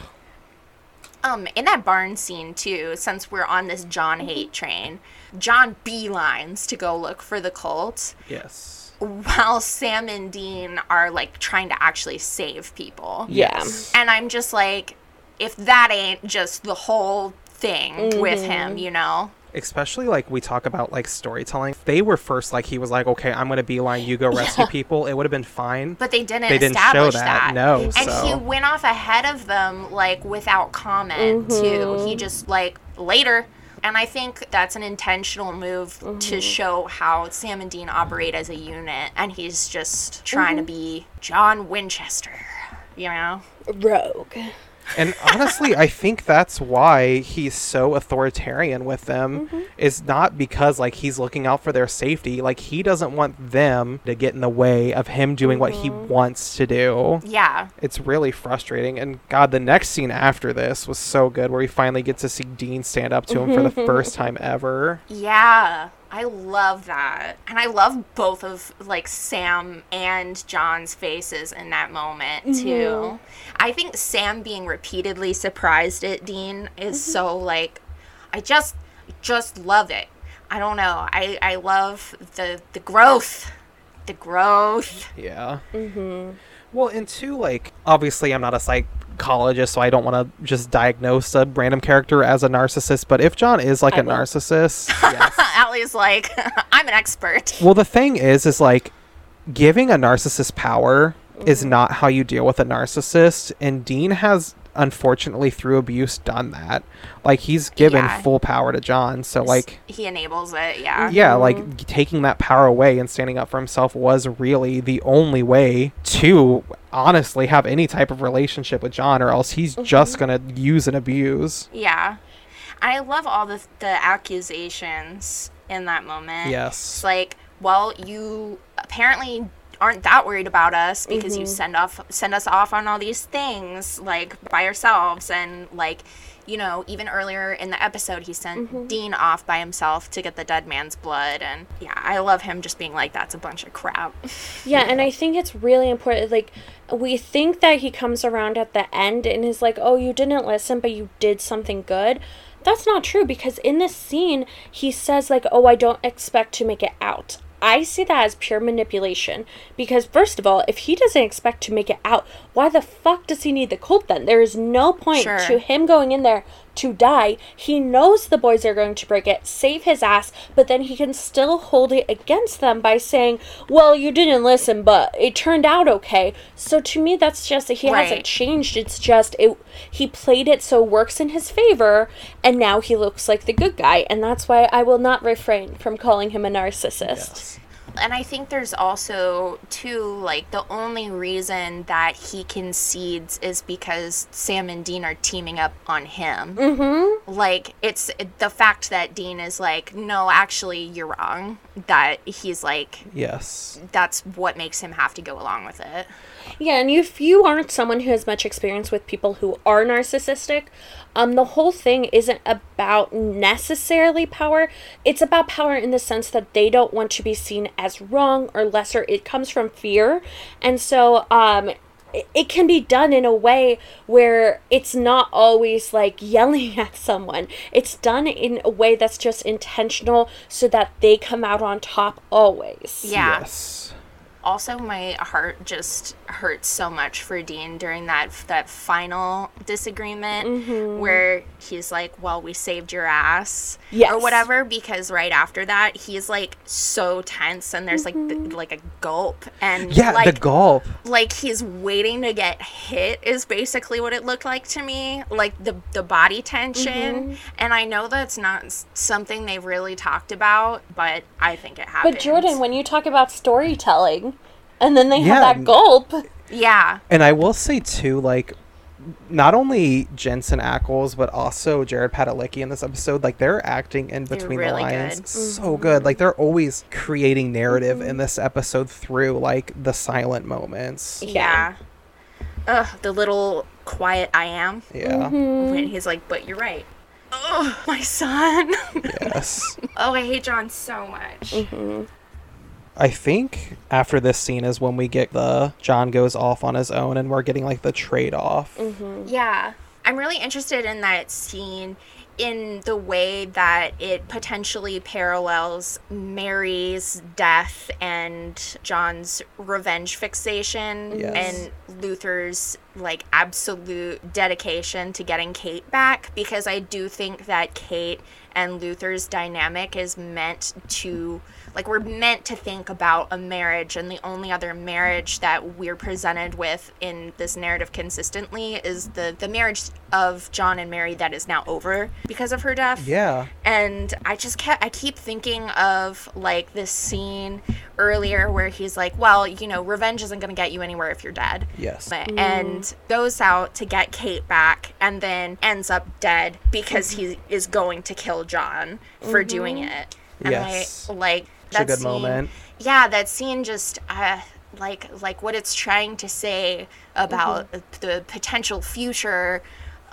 [SPEAKER 1] Um, in that barn scene too, since we're on this John mm-hmm. hate train, John beelines to go look for the Colt,
[SPEAKER 2] yes.
[SPEAKER 1] while Sam and Dean are like trying to actually save people.
[SPEAKER 3] Yeah.
[SPEAKER 2] Yes.
[SPEAKER 1] And I'm just like, if that ain't just the whole thing with him, mm-hmm. you know?
[SPEAKER 2] Especially like we talk about like storytelling. If they were first like he was like, okay, I'm gonna beeline, you go rescue people. It would have been fine.
[SPEAKER 1] But they didn't
[SPEAKER 2] They didn't show
[SPEAKER 1] establish
[SPEAKER 2] that, no,
[SPEAKER 1] And
[SPEAKER 2] so-
[SPEAKER 1] he went off ahead of them, like, without comment, too.
[SPEAKER 3] Mm-hmm.
[SPEAKER 1] He just, like, later. And I think that's an intentional move
[SPEAKER 3] Mm-hmm.
[SPEAKER 1] to show how Sam and Dean operate as a unit. And he's just trying
[SPEAKER 3] Mm-hmm.
[SPEAKER 1] to be John Winchester, you know?
[SPEAKER 3] Rogue.
[SPEAKER 2] And honestly, I think that's why he's so authoritarian with them.
[SPEAKER 3] Mm-hmm.
[SPEAKER 2] Is not because like he's looking out for their safety. Like he doesn't want them to get in the way of him doing what he
[SPEAKER 3] Mm-hmm.
[SPEAKER 2] wants to do.
[SPEAKER 1] Yeah.
[SPEAKER 2] It's really frustrating. And God, the next scene after this was so good, where we finally get to see Dean stand up to him for the first time ever.
[SPEAKER 1] Yeah, I love that. And I love both of like Sam and John's faces in that moment too. I think Sam being repeatedly surprised at Dean is so like I just just love it. I don't know. I I love the the growth. The growth.
[SPEAKER 2] Yeah. Mm-hmm. Well, and two, like, obviously, I'm not a psychologist, so I don't want to just diagnose a random character as a narcissist. But if John is like
[SPEAKER 3] I
[SPEAKER 2] a
[SPEAKER 3] will.
[SPEAKER 2] narcissist, yes.
[SPEAKER 1] Allie's like, I'm an expert.
[SPEAKER 2] Well, the thing is, is like giving a narcissist power is mm-hmm. not how you deal with a narcissist, and Dean has unfortunately through abuse done that. Like he's given
[SPEAKER 1] Yeah.
[SPEAKER 2] full power to John, so like
[SPEAKER 1] he enables it, yeah.
[SPEAKER 2] yeah, mm-hmm. like taking that power away and standing up for himself was really the only way to honestly have any type of relationship with John, or else he's just mm-hmm. gonna use and abuse.
[SPEAKER 1] Yeah. I love all the the accusations in that moment. It's
[SPEAKER 2] Yes.
[SPEAKER 1] like, well, you apparently aren't that worried about us because
[SPEAKER 3] Mm-hmm.
[SPEAKER 1] you send off send us off on all these things like by ourselves and like you know even earlier in the episode he sent
[SPEAKER 3] Mm-hmm.
[SPEAKER 1] Dean off by himself to get the dead man's blood and yeah I love him just being like that's a bunch of crap
[SPEAKER 3] Yeah, and I think it's really important. Like, we think that he comes around at the end and is like, oh, you didn't listen, but you did something good. That's not true because in this scene, he says, like, oh, I don't expect to make it out. I see that as pure manipulation because, first of all, if he doesn't expect to make it out, why the fuck does he need the Colt then? There is no point
[SPEAKER 1] Sure.
[SPEAKER 3] to him going in there to die. He knows the boys are going to break it, save his ass, but then he can still hold it against them by saying, Well, you didn't listen, but it turned out okay. So to me, that's just, he
[SPEAKER 1] Right.
[SPEAKER 3] hasn't changed. It's just, it, he played it so it works in his favor, and now he looks like the good guy. And that's why I will not refrain from calling him a narcissist.
[SPEAKER 1] And I think there's also too like the only reason that he concedes is because Sam and Dean are teaming up on him. Mm-hmm. Like it's the fact that Dean is like, no, actually, you're wrong. That he's like,
[SPEAKER 2] Yes.
[SPEAKER 1] that's what makes him have to go along with it.
[SPEAKER 3] Yeah, and if you aren't someone who has much experience with people who are narcissistic, um, the whole thing isn't about necessarily power. It's about power in the sense that they don't want to be seen as wrong or lesser. It comes from fear, and so um, it, it can be done in a way where it's not always like yelling at someone. It's done in a way that's just intentional, so that they come out on top always.
[SPEAKER 1] Yeah.
[SPEAKER 2] Yes.
[SPEAKER 1] Also my heart just hurts so much for Dean during that that final disagreement
[SPEAKER 3] Mm-hmm.
[SPEAKER 1] where he's like, "Well, we saved your ass,"
[SPEAKER 3] Yes.
[SPEAKER 1] or whatever. Because right after that, he's like so tense, and there's like
[SPEAKER 3] Mm-hmm.
[SPEAKER 1] the, like a gulp, and
[SPEAKER 2] Yeah,
[SPEAKER 1] like
[SPEAKER 2] the gulp.
[SPEAKER 1] like he's waiting to get hit is basically what it looked like to me like the the body tension
[SPEAKER 3] Mm-hmm.
[SPEAKER 1] and i know that's not something they've really talked about but i think it happened
[SPEAKER 3] But Jordan, when you talk about storytelling, and then they
[SPEAKER 2] Yeah.
[SPEAKER 3] have that gulp,
[SPEAKER 1] yeah
[SPEAKER 2] And I will say too, like, not only Jensen Ackles, but also Jared Padalecki in this episode, like they're acting in between
[SPEAKER 1] really
[SPEAKER 2] the lines
[SPEAKER 1] good.
[SPEAKER 2] so good. Like they're always creating narrative in mm-hmm. this episode through like the silent moments.
[SPEAKER 1] yeah Ugh, the little quiet i am
[SPEAKER 2] Yeah. Mm-hmm.
[SPEAKER 1] when he's like but you're right oh my son
[SPEAKER 2] Yes.
[SPEAKER 1] oh i hate john so much mm-hmm.
[SPEAKER 2] I think after this scene is when we get the John goes off on his own and we're getting like the trade off. Mm-hmm.
[SPEAKER 1] Yeah. I'm really interested in that scene in the way that it potentially parallels Mary's death and John's revenge fixation
[SPEAKER 2] Yes.
[SPEAKER 1] and Luther's like absolute dedication to getting Kate back because I do think that Kate and Luther's dynamic is meant to like we're meant to think about a marriage and the only other marriage that we're presented with in this narrative consistently is the the marriage of John and Mary that is now over because of her death.
[SPEAKER 2] Yeah.
[SPEAKER 1] And I just kept I keep thinking of like this scene earlier where he's like, "Well, you know, revenge isn't going to get you anywhere if you're dead."
[SPEAKER 2] Yes.
[SPEAKER 1] And goes out to get Kate back and then ends up dead because he is going to kill John for doing mm-hmm. it. And
[SPEAKER 2] Yes.
[SPEAKER 1] I, like
[SPEAKER 2] It's a good
[SPEAKER 1] scene,
[SPEAKER 2] moment.
[SPEAKER 1] Yeah, that scene just uh like like what it's trying to say about the potential future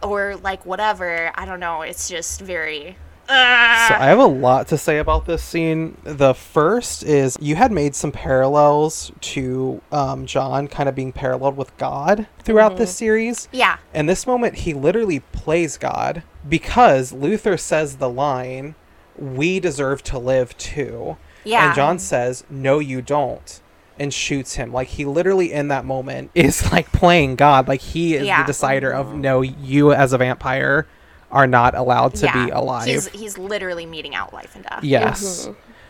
[SPEAKER 1] or like whatever. I don't know. It's just very
[SPEAKER 2] So I have a lot to say about this scene. The first is you had made some parallels to um, John kind of being paralleled with God throughout this series.
[SPEAKER 1] yeah.
[SPEAKER 2] And this moment, he literally plays God because Luther says the line, We deserve to live too.
[SPEAKER 1] Yeah.
[SPEAKER 2] And John says, No, you don't. And shoots him. Like, he literally, in that moment, is like playing God. Like, he is
[SPEAKER 1] Yeah.
[SPEAKER 2] the decider of, No, you as a vampire are not allowed to
[SPEAKER 1] yeah.
[SPEAKER 2] be alive.
[SPEAKER 1] He's he's literally meting out life and death.
[SPEAKER 2] Yes.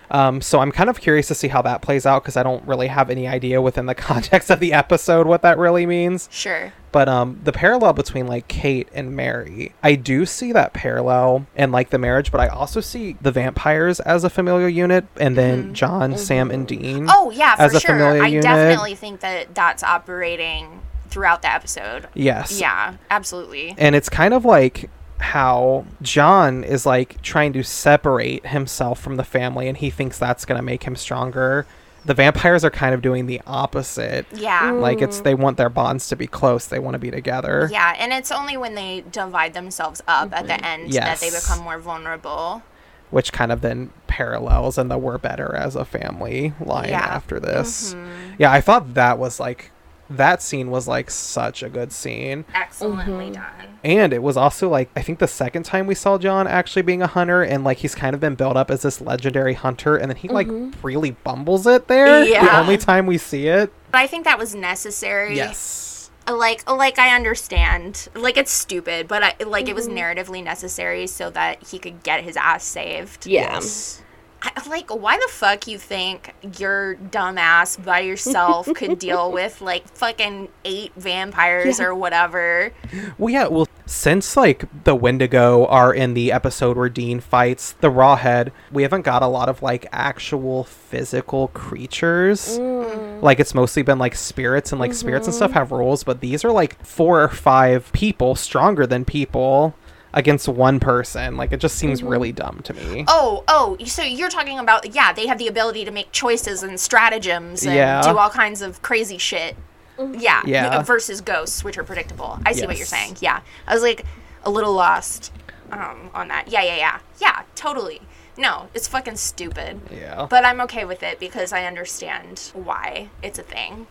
[SPEAKER 2] Um, so I'm kind of curious to see how that plays out because I don't really have any idea within the context of the episode what that really means.
[SPEAKER 1] Sure.
[SPEAKER 2] But um, the parallel between like Kate and Mary, I do see that parallel and like the marriage, but I also see the vampires as a familial unit, and then John, Sam, and Dean.
[SPEAKER 1] Mm-hmm. Oh yeah, for
[SPEAKER 2] as a
[SPEAKER 1] sure.
[SPEAKER 2] familiar
[SPEAKER 1] I
[SPEAKER 2] unit.
[SPEAKER 1] definitely think that that's operating throughout the episode.
[SPEAKER 2] yes.
[SPEAKER 1] Yeah, absolutely.
[SPEAKER 2] And it's kind of like how John is like trying to separate himself from the family, and he thinks that's going to make him stronger. The vampires are kind of doing the opposite.
[SPEAKER 1] Yeah.
[SPEAKER 2] Like it's they want their bonds to be close. They want to be together.
[SPEAKER 1] Yeah, and it's only when they divide themselves up at the end that they become more vulnerable.
[SPEAKER 2] Which kind of then parallels in the we're better as a family line
[SPEAKER 1] Yeah.
[SPEAKER 2] after this.
[SPEAKER 1] Mhm.
[SPEAKER 2] Yeah, I thought that was like that scene was like such a good scene.
[SPEAKER 1] Excellently mm-hmm. done.
[SPEAKER 2] And it was also like I think the second time we saw John actually being a hunter and like he's kind of been built up as this legendary hunter and then he like mm-hmm. really bumbles it there.
[SPEAKER 1] Yeah.
[SPEAKER 2] The only time we see it.
[SPEAKER 1] But I think that was necessary.
[SPEAKER 2] Yes.
[SPEAKER 1] Like like I understand. Like it's stupid, but I, like it was mm-hmm. narratively necessary so that he could get his ass saved.
[SPEAKER 3] Yeah.
[SPEAKER 2] Yes.
[SPEAKER 1] I, like why the fuck you think your dumbass by yourself could deal with like fucking eight vampires or whatever
[SPEAKER 2] Well, yeah. Well, since like the Wendigo are in the episode where Dean fights the Rawhead, we haven't got a lot of like actual physical creatures. Mm. Like it's mostly been like spirits, and like spirits and stuff mm-hmm. have rules, but these are like four or five people stronger than people against one person. Like it just seems mm-hmm. really dumb to me.
[SPEAKER 1] oh oh so you're talking about yeah they have the ability to make choices and stratagems and
[SPEAKER 2] Yeah.
[SPEAKER 1] do all kinds of crazy shit mm-hmm. yeah
[SPEAKER 2] Yeah.
[SPEAKER 1] Uh, versus ghosts which are predictable i see what you're saying yeah i was like a little lost um, on that yeah yeah yeah yeah totally no it's fucking stupid
[SPEAKER 2] Yeah.
[SPEAKER 1] but i'm okay with it because i understand why it's a thing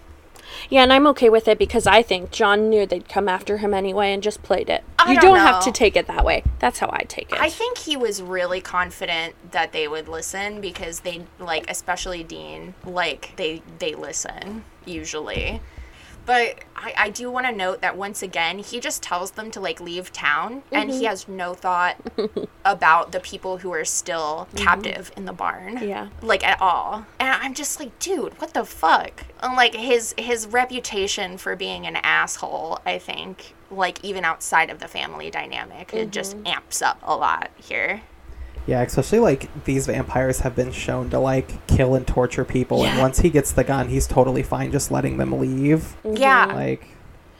[SPEAKER 3] Yeah, and I'm okay with it because I think John knew they'd come after him anyway and just played it.
[SPEAKER 1] I
[SPEAKER 3] you
[SPEAKER 1] don't
[SPEAKER 3] don't have to take it that way. That's how I take it.
[SPEAKER 1] I think he was really confident that they would listen because they like especially Dean like they they listen usually. But I, I do want to note that once again, he just tells them to like leave town and he mm-hmm. has no thought about the people who are still mm-hmm. captive in the barn.
[SPEAKER 3] Yeah.
[SPEAKER 1] Like at all. And I'm just like, dude, what the fuck? And like his his reputation for being an asshole, I think, like even outside of the family dynamic, it just mm-hmm. amps up a lot here.
[SPEAKER 2] Yeah, especially like these vampires have been shown to like kill and torture people, and once he gets the gun, he's totally fine just letting them leave.
[SPEAKER 1] Yeah.
[SPEAKER 2] Like,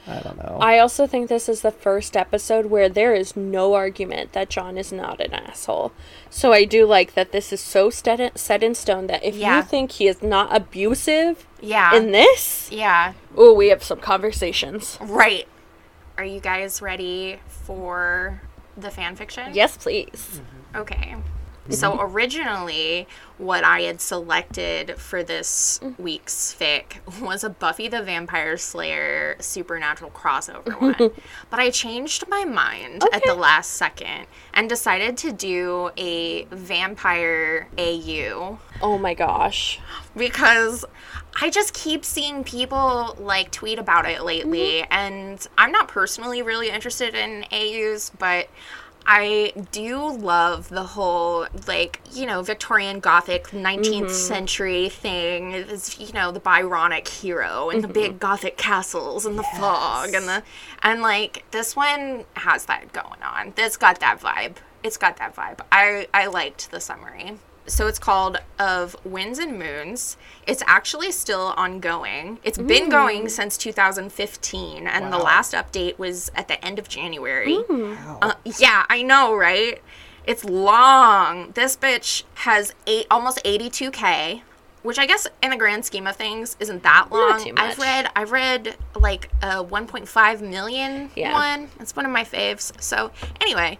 [SPEAKER 2] I don't know.
[SPEAKER 3] I also think this is the first episode where there is no argument that John is not an asshole. So I do like that this is so set in, set in stone that if
[SPEAKER 1] Yeah.
[SPEAKER 3] you think he is not abusive
[SPEAKER 1] Yeah.
[SPEAKER 3] in this,
[SPEAKER 1] yeah.
[SPEAKER 3] oh, we have some conversations.
[SPEAKER 1] Right. Are you guys ready for the fan fiction?
[SPEAKER 3] Yes, please. Mm-hmm.
[SPEAKER 1] Okay. So mm-hmm. originally, what I had selected for this mm. week's fic was a Buffy the Vampire Slayer supernatural crossover one. But I changed my mind at the last second and decided to do a vampire AU
[SPEAKER 3] Oh my gosh.
[SPEAKER 1] because I just keep seeing people like tweet about it lately, mm-hmm. and I'm not personally really interested in AUs, but I do love the whole, like, you know, Victorian Gothic 19th mm-hmm. century thing. It's, you know, the Byronic hero and the big mm-hmm. Gothic castles and the fog and the. And, like, this one has that going on. It's got that vibe. It's got that vibe. I, I liked the summary. So it's called Of Winds and Moons. It's actually still ongoing. It's been going since 2015, and the last update was at the end of January.
[SPEAKER 2] Wow.
[SPEAKER 1] Uh, yeah, I know, right? It's long. This bitch has eight, almost 82k, which I guess in the grand scheme of things isn't that long.
[SPEAKER 3] too
[SPEAKER 1] I've read, I've read like a 1.5 million
[SPEAKER 3] Yeah.
[SPEAKER 1] one. It's one of my faves. So anyway,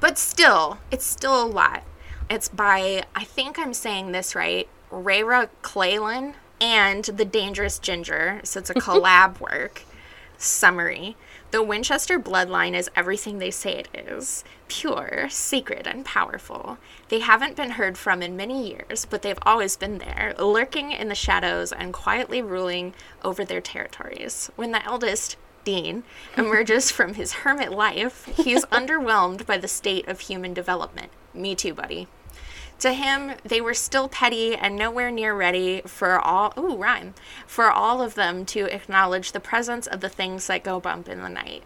[SPEAKER 1] but still, it's still a lot. It's by, I think I'm saying this right, Rayra Claylan and The Dangerous Ginger. So it's a collab work. Summary The Winchester bloodline is everything they say it is pure, sacred, and powerful. They haven't been heard from in many years, but they've always been there, lurking in the shadows and quietly ruling over their territories. When the eldest, Dean, emerges from his hermit life, he is underwhelmed by the state of human development. Me too, buddy. To him, they were still petty and nowhere near ready for all ooh rhyme for all of them to acknowledge the presence of the things that go bump in the night.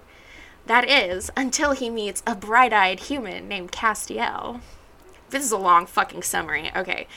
[SPEAKER 1] That is, until he meets a bright-eyed human named Castiel. This is a long fucking summary. Okay.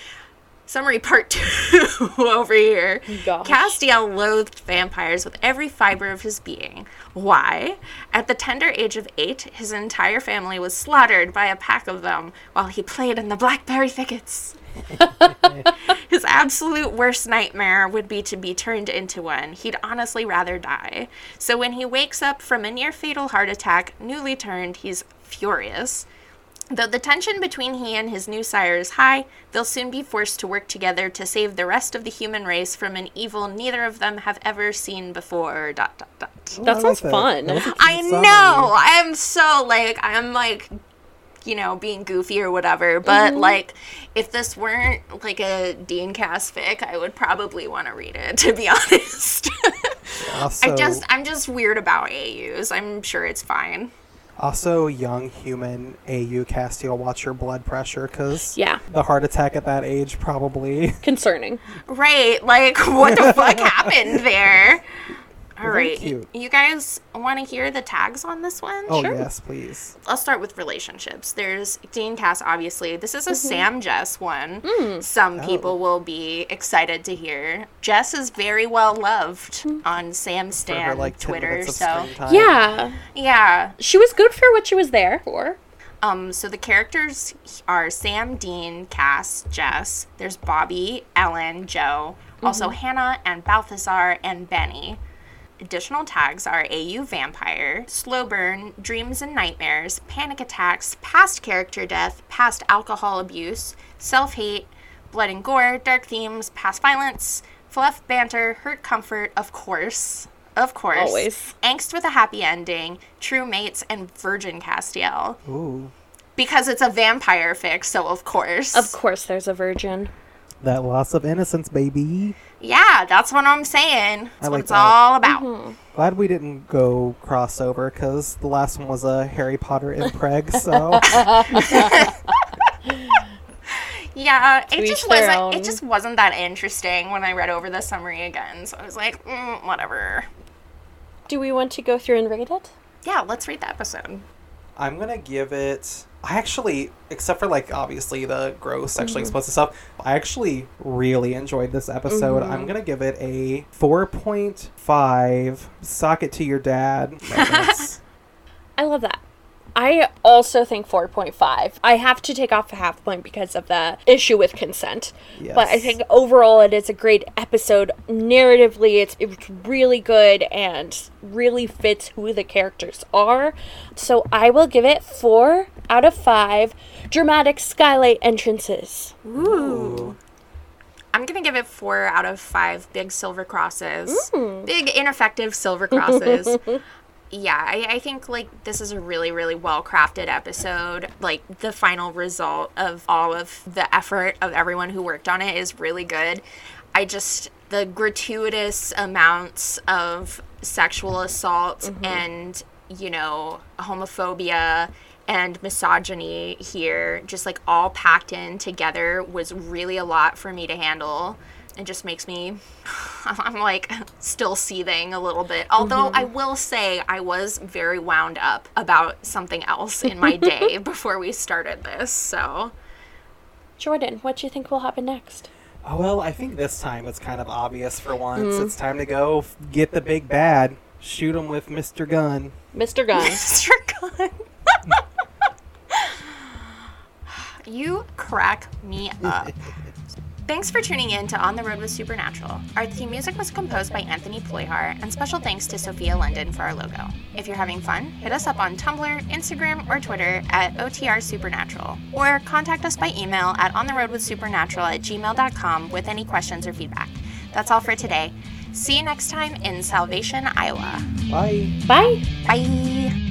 [SPEAKER 1] Summary part two over here.
[SPEAKER 3] Gosh.
[SPEAKER 1] Castiel loathed vampires with every fiber of his being. Why? At the tender age of eight, his entire family was slaughtered by a pack of them while he played in the blackberry thickets. His absolute worst nightmare would be to be turned into one. He'd honestly rather die. So when he wakes up from a near fatal heart attack, newly turned, he's furious. Though the tension between he and his new sire is high, they'll soon be forced to work together to save the rest of the human race from an evil neither of them have ever seen before. Dot dot dot.
[SPEAKER 2] Oh,
[SPEAKER 3] That
[SPEAKER 2] I
[SPEAKER 3] sounds
[SPEAKER 2] like
[SPEAKER 3] fun.
[SPEAKER 2] That was a cute
[SPEAKER 1] I
[SPEAKER 2] summary.
[SPEAKER 1] know. I'm so like I'm like you know being goofy or whatever, but mm-hmm. like if this weren't like a Dean Cast fic, I would probably want to read it to be honest.
[SPEAKER 2] Also,
[SPEAKER 1] I just I'm just weird about AUs. I'm sure it's fine.
[SPEAKER 2] Also young human AU Castiel, watch your blood pressure because
[SPEAKER 3] Yeah.
[SPEAKER 2] the heart attack at that age probably.
[SPEAKER 3] Concerning.
[SPEAKER 1] Right, like what the fuck happened there? All
[SPEAKER 2] Very
[SPEAKER 1] right,
[SPEAKER 2] cute.
[SPEAKER 1] you guys want to hear the tags on this one?
[SPEAKER 2] Oh
[SPEAKER 3] Sure.
[SPEAKER 2] yes, please.
[SPEAKER 1] I'll start with relationships. There's Dean Cass, obviously. This is a
[SPEAKER 3] Mm-hmm.
[SPEAKER 1] Sam Jess one.
[SPEAKER 3] Mm.
[SPEAKER 1] Some
[SPEAKER 2] Oh.
[SPEAKER 1] people will be excited to hear. Jess is very well loved
[SPEAKER 3] Mm.
[SPEAKER 1] on Sam
[SPEAKER 2] For
[SPEAKER 1] Stan
[SPEAKER 2] her like
[SPEAKER 1] Twitter.
[SPEAKER 2] minutes
[SPEAKER 1] So.
[SPEAKER 3] Yeah.
[SPEAKER 1] yeah.
[SPEAKER 3] She was good for what she was there for.
[SPEAKER 1] Um. So the characters are Sam, Dean, Cass, Jess. There's Bobby, Ellen, Jo. Also Hannah and Balthazar and Benny. Additional tags are AU Vampire, Slow Burn, Dreams and Nightmares, Panic Attacks, Past Character Death, Past Alcohol Abuse, Self Hate, Blood and Gore, Dark Themes, Past Violence, Fluff Banter, Hurt Comfort, of course. Of course.
[SPEAKER 3] Always.
[SPEAKER 1] Angst with a Happy Ending, True Mates, and Virgin Castiel.
[SPEAKER 2] Ooh,
[SPEAKER 1] Because it's a vampire fic, so of course.
[SPEAKER 3] Of course, there's a virgin.
[SPEAKER 2] That loss of innocence, baby.
[SPEAKER 1] Yeah, that's what I'm saying. That's
[SPEAKER 2] I
[SPEAKER 1] what it's
[SPEAKER 2] that.
[SPEAKER 1] all about.
[SPEAKER 3] Mm-hmm.
[SPEAKER 2] Glad we didn't go crossover because the last one was a Harry Potter impreg. So
[SPEAKER 1] Yeah, it
[SPEAKER 3] each
[SPEAKER 1] just wasn't.
[SPEAKER 3] own.
[SPEAKER 1] It just wasn't that interesting when I read over the summary again. So I was like, mm, whatever.
[SPEAKER 3] Do we want to go through and read it?
[SPEAKER 1] Yeah, let's read the episode.
[SPEAKER 2] I'm gonna give it. I actually, except for like obviously the gross sexually mm-hmm. explicit stuff, I actually really enjoyed this episode. I'm mm-hmm. gonna give it a 4.5. Sock it to your dad.
[SPEAKER 3] I love that. I also think 4.5. I have to take off a half point because of the issue with consent. Yes. But I think overall it is a great episode. Narratively, it's it's really good and really fits who the characters are. So I will give it 4 out of 5 dramatic skylight entrances.
[SPEAKER 1] Ooh. I'm gonna give it four out of five big silver crosses. Mm. Big ineffective silver crosses. yeah, I, I think like this is a really, really well crafted episode. Like the final result of all of the effort of everyone who worked on it is really good. I just the gratuitous amounts of sexual assault mm-hmm. and you know homophobia and misogyny here, just like all packed in together, was really a lot for me to handle. It just makes me, I'm like still seething a little bit. Although mm-hmm. I will say I was very wound up about something else in my day before we started this. So,
[SPEAKER 3] Jordan, what do you think will happen next?
[SPEAKER 2] Oh, well, I think this time it's kind of obvious for once. Mm. It's time to go get the big bad. Shoot him with Mr. Gun.
[SPEAKER 3] Mr. gun
[SPEAKER 1] Mr. gun you crack me up. Thanks for tuning in to On the Road with Supernatural. Our theme music was composed by Anthony Ployhar, and special thanks to Sophia London for our logo. If you're having fun, hit us up on Tumblr, Instagram, or Twitter at OTR Supernatural, or contact us by email at ontheroadwithsupernatural at gmail.com with any questions or feedback. That's all for today. See you next time in Salvation, Iowa.
[SPEAKER 2] Bye.
[SPEAKER 3] Bye.
[SPEAKER 1] Bye.